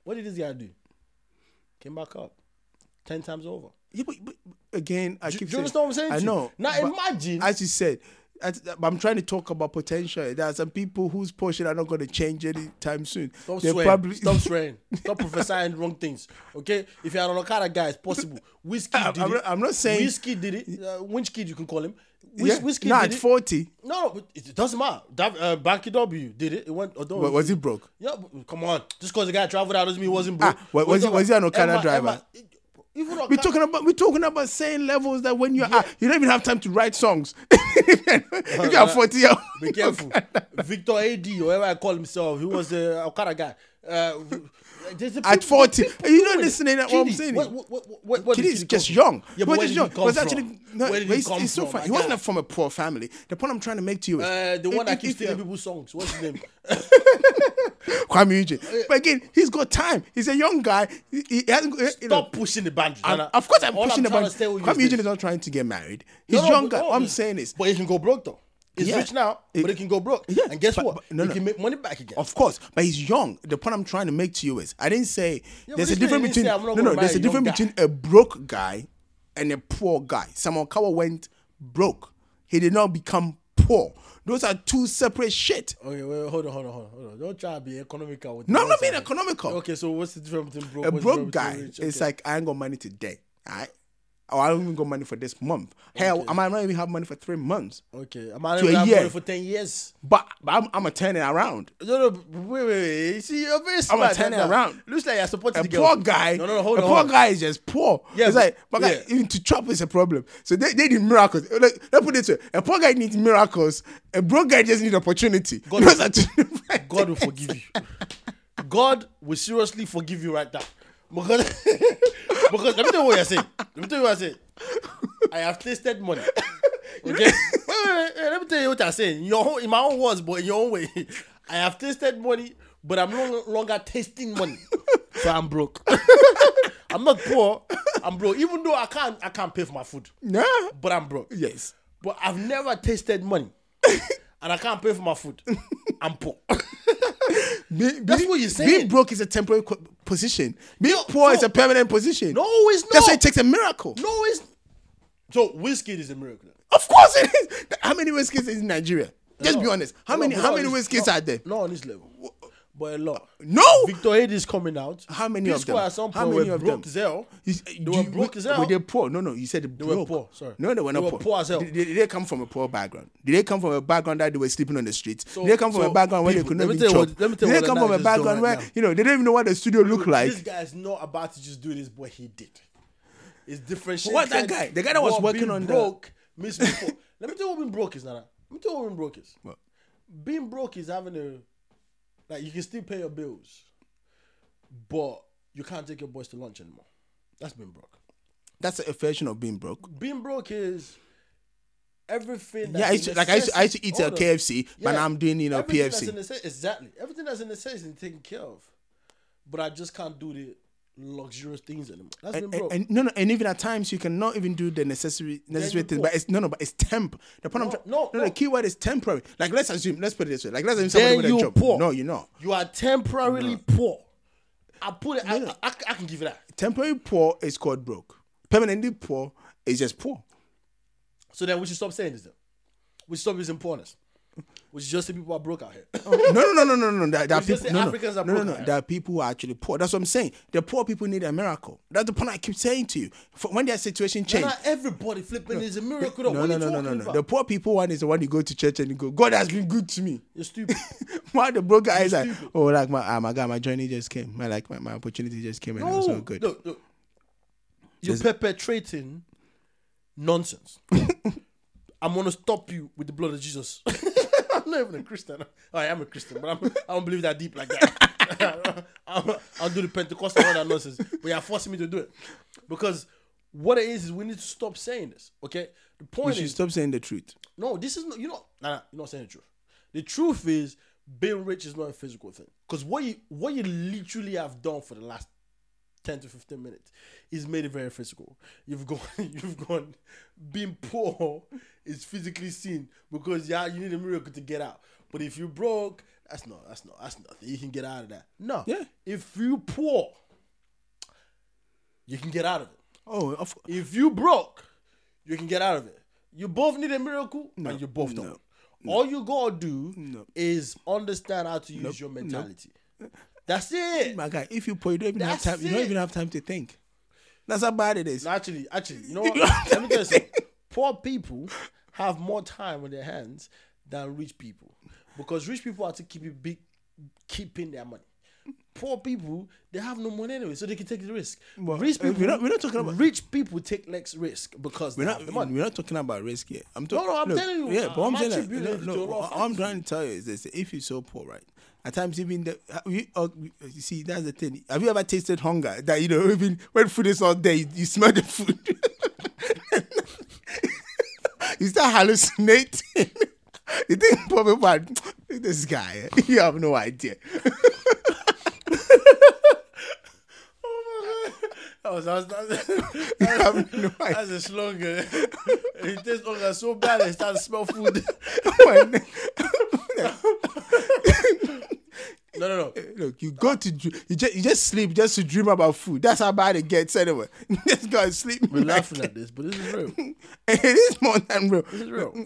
Speaker 1: What did this guy do? Came back up. Ten times over.
Speaker 2: Yeah, but, but again, I
Speaker 1: Do,
Speaker 2: keep
Speaker 1: do you understand what I'm saying?
Speaker 2: I know.
Speaker 1: Now imagine.
Speaker 2: as you said, I'm trying to talk about potential. There are some people whose portion are not going to change anytime soon.
Speaker 1: Stop
Speaker 2: They're
Speaker 1: swearing.
Speaker 2: probably
Speaker 1: Stop [laughs] swearing. Stop prophesying wrong things. Okay? If you're an Okada guy, it's possible. Whiskey
Speaker 2: I'm-
Speaker 1: did
Speaker 2: I'm
Speaker 1: it.
Speaker 2: I'm not saying-
Speaker 1: Whiskey did it. Uh, Wizkid, you can call him. Whis-
Speaker 2: yeah.
Speaker 1: Whiskey
Speaker 2: no,
Speaker 1: did
Speaker 2: at
Speaker 1: it.
Speaker 2: 40,
Speaker 1: No, but it it doesn't matter. That, uh, Banky W did it. It went. Although,
Speaker 2: wa- was he broke?
Speaker 1: Yeah, but come on. Just because the guy traveled out doesn't mean he wasn't broke.
Speaker 2: Ah, wa- was he- was he an Okada driver?
Speaker 1: even
Speaker 2: We're talking about we're talking about saying levels that when you're ah, you don't even have time to write songs. [laughs] [laughs] if you're uh, 40 years
Speaker 1: Be [laughs] careful. Victor AD, or whatever I call himself, he was a Okada guy. Uh,
Speaker 2: At 40.
Speaker 1: people
Speaker 2: Are you not listening to what I'm saying?
Speaker 1: What, what, what, what, what
Speaker 2: is
Speaker 1: KiDi
Speaker 2: just young. He
Speaker 1: Yeah, but where did
Speaker 2: young.
Speaker 1: he
Speaker 2: was
Speaker 1: from?
Speaker 2: actually no,
Speaker 1: where did he come
Speaker 2: he's so
Speaker 1: from?
Speaker 2: He wasn't from a poor family. The point I'm trying to make to you is
Speaker 1: Uh, the one that keeps stealing people's songs. What's his name? [laughs]
Speaker 2: Kuami Eugene. But again, he's got time. He's a young guy. He, he hasn't. You know,
Speaker 1: Stop pushing the boundaries.
Speaker 2: Of course, I'm
Speaker 1: All
Speaker 2: pushing the
Speaker 1: trying to
Speaker 2: boundaries.
Speaker 1: Kuami
Speaker 2: Eugene is not trying to get married. He's
Speaker 1: No, no,
Speaker 2: younger.
Speaker 1: no,
Speaker 2: What I'm saying is,
Speaker 1: But he can go broke though. He's
Speaker 2: Yeah.
Speaker 1: rich now,
Speaker 2: It-
Speaker 1: but he can go broke.
Speaker 2: Yeah,
Speaker 1: And guess
Speaker 2: but-
Speaker 1: what?
Speaker 2: but- no,
Speaker 1: he
Speaker 2: no.
Speaker 1: can make money back again.
Speaker 2: Of course, but he's young. The point I'm trying to make to you is, I didn't say
Speaker 1: but
Speaker 2: there's a difference between no, no. There's a difference
Speaker 1: young
Speaker 2: between a broke guy and a poor guy. Simon Cowell went broke. He did not become poor. Those are two separate shit.
Speaker 1: Okay, wait, hold on, hold on, hold on, hold on. Don't try to be economical with
Speaker 2: No, I'm not being economical.
Speaker 1: Okay, so what's the difference between broke?
Speaker 2: A broke guy is
Speaker 1: Okay.
Speaker 2: like I ain't got money today. Alright. Or I don't even got money for this month. Hell, I might not even have money for three months.
Speaker 1: okay, I might not
Speaker 2: a
Speaker 1: have
Speaker 2: year.
Speaker 1: money for ten years.
Speaker 2: But, but I'm, I'm a turn it around.
Speaker 1: No, no, wait, wait, wait. See, you're very
Speaker 2: I'm
Speaker 1: smart.
Speaker 2: gonna turn it around.
Speaker 1: Looks like you're supporting
Speaker 2: A
Speaker 1: the girl.
Speaker 2: poor guy,
Speaker 1: No, no, no, hold
Speaker 2: a
Speaker 1: on.
Speaker 2: poor
Speaker 1: on.
Speaker 2: guy is just poor.
Speaker 1: Yeah,
Speaker 2: it's
Speaker 1: but-
Speaker 2: like, but guy, even to chop is a problem. So they, they need miracles. Like, let's put it this way: a poor guy needs miracles. A broke guy just needs opportunity.
Speaker 1: God-
Speaker 2: Those are two different
Speaker 1: God will forgive you. God will seriously forgive you right now. Because, [laughs] because let me tell you what you're saying. Let me tell you what I'm saying. I have tasted money. [laughs] Okay? wait, wait, wait, let me tell you what I'm saying. In, your in my own words, but in your own way. [laughs] I have tasted money, but I'm no longer tasting money. So I'm broke. [laughs] I'm not poor. I'm broke. Even though I can't I can't pay for my food.
Speaker 2: Nah.
Speaker 1: But I'm broke.
Speaker 2: Yes.
Speaker 1: But I've never tasted money. And I can't pay for my food. [laughs] I'm poor. [laughs]
Speaker 2: Be-
Speaker 1: That's
Speaker 2: be-
Speaker 1: what you're saying.
Speaker 2: Being broke is a temporary co- position. Being
Speaker 1: No,
Speaker 2: poor is a permanent position.
Speaker 1: No, it's not.
Speaker 2: That's why it takes a miracle.
Speaker 1: No, it's so whiskey is a miracle.
Speaker 2: Of course it is. How many whiskeys is in Nigeria? Just
Speaker 1: No.
Speaker 2: be honest. How
Speaker 1: No,
Speaker 2: many how many whiskeys
Speaker 1: no,
Speaker 2: are there?
Speaker 1: Not on this level, but a lot.
Speaker 2: Uh, no.
Speaker 1: Victor AD is coming out.
Speaker 2: How many
Speaker 1: P
Speaker 2: of them?
Speaker 1: At some
Speaker 2: How
Speaker 1: point
Speaker 2: many
Speaker 1: were
Speaker 2: of
Speaker 1: broke
Speaker 2: them?
Speaker 1: as hell. They
Speaker 2: do
Speaker 1: were
Speaker 2: you-
Speaker 1: broke as
Speaker 2: were
Speaker 1: hell.
Speaker 2: they poor? No, no. You said they
Speaker 1: were
Speaker 2: broke.
Speaker 1: poor, sorry.
Speaker 2: No, they were not
Speaker 1: They were
Speaker 2: poor.
Speaker 1: poor as hell.
Speaker 2: Did, did- did they come from a poor background? Did they come from a background that they were sleeping on the streets? did they come from
Speaker 1: so
Speaker 2: a background where they could not
Speaker 1: me
Speaker 2: even chop?
Speaker 1: let me tell
Speaker 2: did they come from a
Speaker 1: is
Speaker 2: background
Speaker 1: right
Speaker 2: where
Speaker 1: now.
Speaker 2: you know they didn't even know what the studio looked like?
Speaker 1: This guy's not about to just do this, but he did. It's different shit.
Speaker 2: What, that guy? The guy that was working on
Speaker 1: broke before. [laughs] Let me tell you what being broke is, Nana. Let me tell you what being broke is.
Speaker 2: What?
Speaker 1: Being broke is having a like you can still pay your bills, but you can't take your boys to lunch anymore. That's being broke.
Speaker 2: That's a version of being broke.
Speaker 1: Being broke is everything. That's
Speaker 2: Yeah, I used to, like I used to, I used to eat at. KFC, but now I'm doing you know PFC.
Speaker 1: necess- exactly. Everything that's a necessity is taken care of, but I just can't do the luxurious things anymore. That's
Speaker 2: and, and, and no, no, and even at times you cannot even do the necessary necessary things. But it's no, no, but it's temp. The point I'm
Speaker 1: No, no,
Speaker 2: no,
Speaker 1: no.
Speaker 2: the key word is temporary. Like let's assume, let's put it this way. Like let's assume somebody with a job.
Speaker 1: poor.
Speaker 2: No, you're not.
Speaker 1: You are temporarily poor. I put it. I, I, I, I can give you that.
Speaker 2: Temporary poor is called broke. Permanently poor is just poor.
Speaker 1: So then we should stop saying this. Then we should stop using poorness. Was just the people who are broke out here? [laughs]
Speaker 2: no, no, no, no, no, no. There, there are
Speaker 1: just
Speaker 2: people. No,
Speaker 1: Africans
Speaker 2: no,
Speaker 1: are
Speaker 2: no, no, no. There are people who are actually poor. That's what I'm saying. The poor people need a miracle. That's the point I keep saying to you. For when their situation change.
Speaker 1: Not everybody flipping is a miracle.
Speaker 2: No, no, no, no, no, no. The poor people one is the one you go to church and you go, God has been good to me.
Speaker 1: You're [laughs] stupid.
Speaker 2: While the broke guy is like, oh, like my, ah, my God, my journey just came. My like my, my opportunity just came and it was so good.
Speaker 1: Look, look. You're perpetrating nonsense. [laughs] I'm gonna stop you with the blood of Jesus. I'm not even a Christian. I am a Christian, but I'm, I don't believe that deep like that. [laughs] I'm, I'll do the Pentecostal and all that nonsense, but you're forcing me to do it because what it is is we need to stop saying this. Okay, the
Speaker 2: We
Speaker 1: point
Speaker 2: should
Speaker 1: is
Speaker 2: stop saying the truth.
Speaker 1: no, this is not. You know, nah, nah, you're not saying the truth. The truth is, being rich is not a physical thing. Because what you what you literally have done for the last ten to fifteen minutes is made it very physical. You've gone, [laughs] you've gone. Being poor is physically seen because yeah, you need a miracle to get out. But if you broke, that's not. That's not. That's nothing. You can get out of that. No.
Speaker 2: Yeah.
Speaker 1: If you poor, you can get out of it.
Speaker 2: Oh, of
Speaker 1: If you broke, you can get out of it. You both need a miracle, and you both don't. All you gotta do
Speaker 2: No.
Speaker 1: is understand how to use your mentality. That's it.
Speaker 2: my guy, if you poor, you don't even have
Speaker 1: That's
Speaker 2: time. You don't even have time to think. That's how bad it is.
Speaker 1: Actually, actually, you know [laughs] what? Let me tell you something. Poor people have more time on their hands than rich people because rich people are to keep it big, keeping their money. Poor people, they have no money anyway, so they can take the risk.
Speaker 2: Well,
Speaker 1: rich
Speaker 2: we're
Speaker 1: people,
Speaker 2: not- we're not talking about-
Speaker 1: rich people take less risk because
Speaker 2: We're not. We're not talking about risk here. I'm talking.
Speaker 1: no, no, I'm telling you,
Speaker 2: Yeah, but
Speaker 1: I'm
Speaker 2: I'm that.
Speaker 1: attributing
Speaker 2: No,
Speaker 1: it to a
Speaker 2: no, what I'm trying to tell you is this: if you're so poor, right? At times, even the we, uh, you see that's the thing. Have you ever tasted hunger? That you know, [laughs] even when food is not there, you, you smell the food. [laughs] you start hallucinating. [laughs] you think people are, this guy? eh, [laughs] You have no idea. [laughs]
Speaker 1: That was, that was, that was,
Speaker 2: have no idea.
Speaker 1: that's a slogan. it tastes so bad it starts to smell food. No, no, no.
Speaker 2: Eh, look, you go to you just you just sleep just to dream about food. That's how bad it gets anyway. [laughs] just go and sleep.
Speaker 1: We're laughing at this, but this is real. [laughs]
Speaker 2: it is more than real.
Speaker 1: This is real.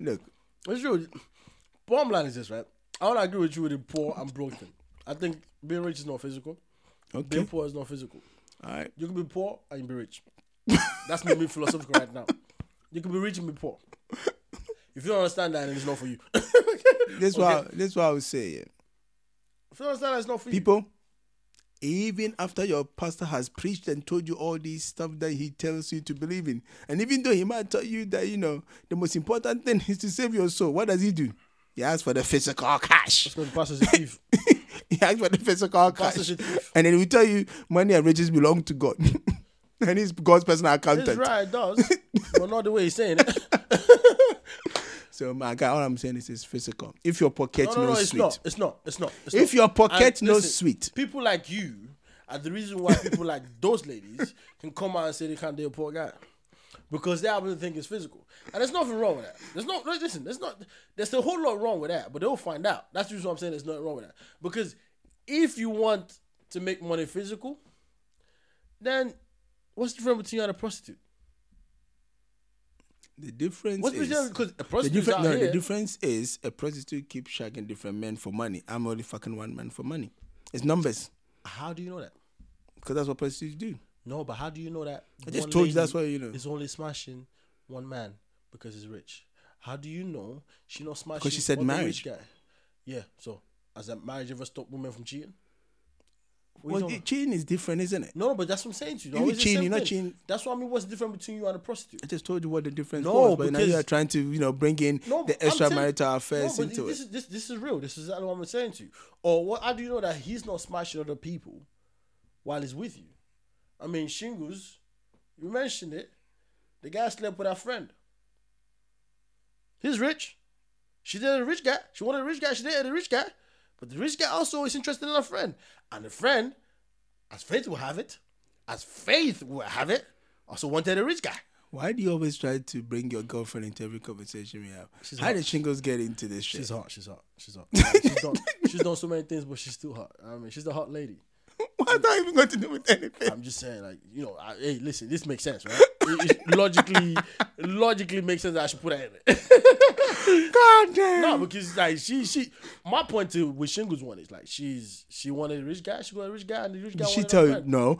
Speaker 2: Look,
Speaker 1: It's real. Bottom line is this, right? I to agree with you with the poor and broken. I think being rich is not physical.
Speaker 2: okay,
Speaker 1: Being poor is not physical.
Speaker 2: all right.
Speaker 1: You can be poor and you be rich. That's me being philosophical right now. You can be rich and be poor. If you don't understand that, then it's not for you. [laughs]
Speaker 2: This is what this is what I would say. Yeah.
Speaker 1: If you don't understand that, for.
Speaker 2: People, even after your pastor has preached and told you all these stuff that he tells you to believe in, and even though he might tell you that you know the most important thing is to save your soul, what does he do? He asks for the physical cash.
Speaker 1: The pastor's a [laughs] thief.
Speaker 2: he asks for the physical
Speaker 1: Pastor's
Speaker 2: cash, and then he will tell you money and riches belong to God, [laughs] and he's God's personal accountant.
Speaker 1: It's right, it does. [laughs] but not the way he's saying it.
Speaker 2: So um, my guy, all I'm saying is it's physical. If your pocket
Speaker 1: No, no, no,
Speaker 2: knows
Speaker 1: it's
Speaker 2: sweet,
Speaker 1: not. It's not. It's not. It's
Speaker 2: if
Speaker 1: not.
Speaker 2: your pocket
Speaker 1: And
Speaker 2: knows
Speaker 1: listen,
Speaker 2: sweet,
Speaker 1: People like you are the reason why people [laughs] like those ladies can come out and say they can't date a poor guy. Because they happen to think it's physical. And there's nothing wrong with that. There's no no, listen, there's not there's a whole lot wrong with that, but they'll find out. That's the reason I'm saying there's nothing wrong with that. Because if you want to make money physical, then what's the difference between you and a prostitute?
Speaker 2: The difference
Speaker 1: What's
Speaker 2: is?
Speaker 1: Because a
Speaker 2: the difference. No,
Speaker 1: here,
Speaker 2: the difference is a prostitute keeps shagging different men for money. I'm only fucking one man for money. It's numbers
Speaker 1: how do you know that?
Speaker 2: because that's what prostitutes do.
Speaker 1: No, but how do you know that?
Speaker 2: I just told you that's why you know.
Speaker 1: It's only smashing one man because he's rich. How do you know she not smashing?
Speaker 2: Because she said marriage.
Speaker 1: Guy? Yeah. So has that marriage ever stopped women from cheating?
Speaker 2: Well, cheating is different, isn't it?
Speaker 1: No, but that's what I'm saying to you.
Speaker 2: You
Speaker 1: Always
Speaker 2: cheating, you're not cheating.
Speaker 1: That's what I mean. What's the difference between you and a prostitute?
Speaker 2: I just told you what the difference
Speaker 1: No,
Speaker 2: was, but now you're trying to, you know, bring in
Speaker 1: No,
Speaker 2: the extramarital affairs
Speaker 1: no,
Speaker 2: into
Speaker 1: this
Speaker 2: it.
Speaker 1: Is, this, this is real. This is exactly what I'm saying to you. Or what? How do you know that he's not smashing other people while he's with you? I mean, Shingles, you mentioned it. The guy slept with her friend. He's rich. She dated a rich guy. She wanted a rich guy. She dated a rich guy. But the rich guy also is interested in her friend. And the friend, as faith will have it, as faith will have it, also wanted a rich guy.
Speaker 2: Why do you always try to bring your girlfriend into every conversation we have?
Speaker 1: She's
Speaker 2: How
Speaker 1: hot.
Speaker 2: did Shingles get into this shit?
Speaker 1: She's hot. She's hot. She's hot. [laughs] she's done. She's done so many things, but she's still hot. I mean, she's the hot lady. [laughs]
Speaker 2: What's that even got to do with anything?
Speaker 1: I'm just saying, like, you know, I, hey, listen, this makes sense, right? [laughs] logically, logically makes sense that I should put her in it.
Speaker 2: God damn.
Speaker 1: no, because like she, she, my point to with Shingles one is like she's she wanted a rich guy, she wanted a rich guy, and the rich guy.
Speaker 2: She
Speaker 1: wanted
Speaker 2: tell you no?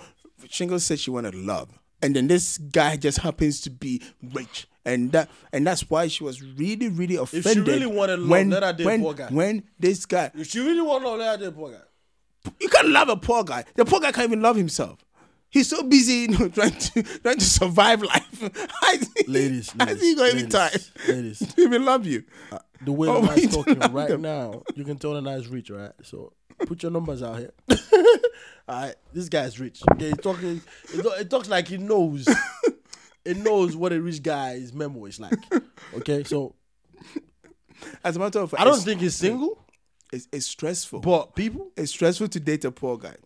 Speaker 2: Shingles said she wanted love, and then this guy just happens to be rich, and that and that's why she was really really offended.
Speaker 1: If she really wanted love,
Speaker 2: when
Speaker 1: let her date
Speaker 2: when,
Speaker 1: poor guy.
Speaker 2: when this guy,
Speaker 1: If she really want to know that poor guy.
Speaker 2: you can't love a poor guy. The poor guy can't even love himself. He's so busy, you know, [laughs] trying to trying to survive life. [laughs] He-
Speaker 1: Ladies,
Speaker 2: is he to
Speaker 1: ladies,
Speaker 2: time
Speaker 1: ladies. [laughs]
Speaker 2: to even love you?
Speaker 1: Uh, the way
Speaker 2: Oh,
Speaker 1: talking right
Speaker 2: them.
Speaker 1: now, you can tell the guy's rich, right? So put your numbers out here. All right, this guy's rich. Okay, he's talking. It, talk- it talks like he knows. it knows what a rich guy's memo is like. Okay, so
Speaker 2: As a matter of fact,
Speaker 1: I don't think he's single,
Speaker 2: it's, it's stressful.
Speaker 1: but people,
Speaker 2: it's stressful to date a poor guy.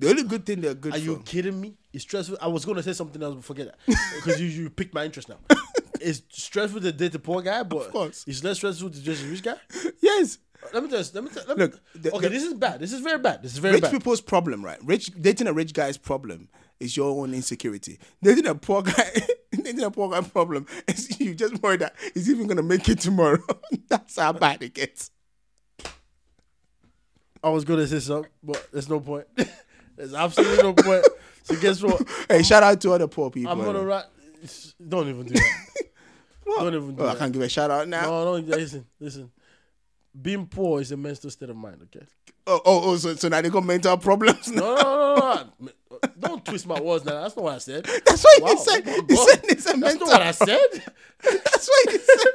Speaker 2: The only good thing they're good
Speaker 1: are
Speaker 2: for.
Speaker 1: you kidding me? It's stressful. I was gonna say something else, but forget that [laughs] because you you picked my interest now. [laughs] It's stressful to date a poor guy, but
Speaker 2: Of course.
Speaker 1: it's less stressful to date a rich guy. [laughs]
Speaker 2: yes.
Speaker 1: Let me you. Let me tell. Let me,
Speaker 2: Look, the-
Speaker 1: okay,
Speaker 2: the-
Speaker 1: this is bad. This is very bad. This is very
Speaker 2: rich
Speaker 1: bad.
Speaker 2: people's problem, right? Rich dating a rich guy's problem is your own insecurity. Dating a poor guy, dating a poor guy problem is you just worry that he's even gonna make it tomorrow. That's how bad it gets.
Speaker 1: I was gonna say something, but there's no point. There's absolutely no point. So guess what?
Speaker 2: Hey, shout out to other poor people.
Speaker 1: I'm gonna write. Eh? Don't even do that. [laughs] Don't even do
Speaker 2: Oh, I can't give a shout out now.
Speaker 1: No, no. Listen, listen. Being poor is a mental state of mind. Okay.
Speaker 2: Oh, oh, oh, so, so now they got mental problems. now.
Speaker 1: No, no, no, no, no. [laughs] Don't twist my words. Now that's not what I said.
Speaker 2: That's what
Speaker 1: Wow,
Speaker 2: you said.
Speaker 1: oh God.
Speaker 2: said it's a
Speaker 1: That's
Speaker 2: mental.
Speaker 1: not what I said. [laughs]
Speaker 2: That's what you said.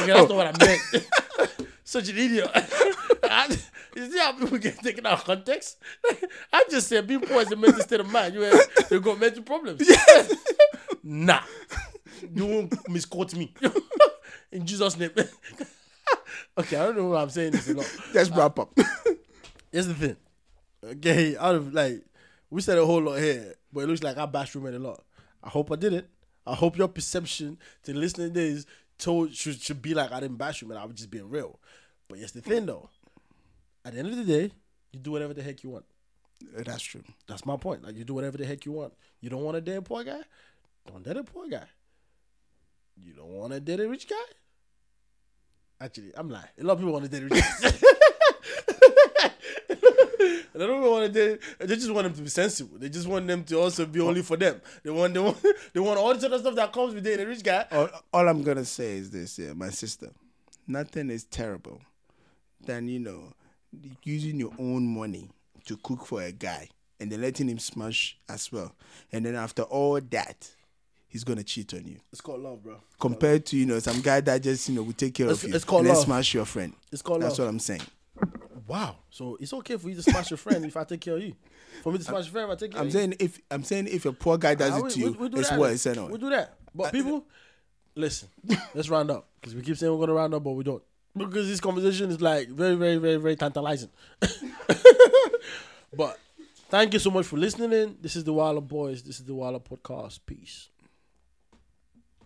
Speaker 1: Okay, that's not what I meant. Such an idiot. [laughs] I, you see how people get taken out of context? [laughs] I just said being poor is a mental state of mind. You have, you got mental problems. [laughs] nah. You won't misquote me. In Jesus' name. okay, I don't know what I'm saying this a lot.
Speaker 2: Let's wrap up.
Speaker 1: Here's the thing. Okay, out of like we said a whole lot here, but it looks like I bashed Rumen a lot. I hope I didn't. I hope your perception to listening to this told should should be like I didn't bash Rumen. I was just being real. But here's the thing though. At the end of the day, you do whatever the heck you want.
Speaker 2: Uh, that's true.
Speaker 1: That's my point. Like you do whatever the heck you want. You don't want to date a poor guy? Don't date a poor guy. You don't want to date a rich guy? Actually, I'm lying. A lot of people want to date [laughs] a rich guy. they don't even want to date. They just want them to be sensible. They just want them to also be only for them. They want they want [laughs] they want all this other stuff that comes with dating a rich guy.
Speaker 2: all, all I'm gonna say is this, yeah, my sister. Nothing is terrible than you know using your own money to cook for a guy and then letting him smash as well, and then after all that, he's gonna cheat on you.
Speaker 1: It's called love, bro.
Speaker 2: Compared to you know some guy that just you know will take care
Speaker 1: It's-
Speaker 2: of you
Speaker 1: it's called
Speaker 2: and
Speaker 1: love.
Speaker 2: smash your friend.
Speaker 1: It's called
Speaker 2: That's
Speaker 1: love.
Speaker 2: what I'm saying.
Speaker 1: Wow. So it's okay for you to smash your friend if I take care of you. For me to smash your friend if I take care
Speaker 2: I'm
Speaker 1: of you.
Speaker 2: saying if I'm saying if a poor guy does
Speaker 1: Ah,
Speaker 2: it
Speaker 1: we-
Speaker 2: to you,
Speaker 1: we do
Speaker 2: it's
Speaker 1: that
Speaker 2: worse.
Speaker 1: We do that. But people, listen, let's round up. Because we keep saying we're to round up, but we don't. Because this conversation is like very, very, very, very tantalizing. [laughs] but thank you so much for listening. This is the Wilder Boys. This is the Wilder Podcast. Peace.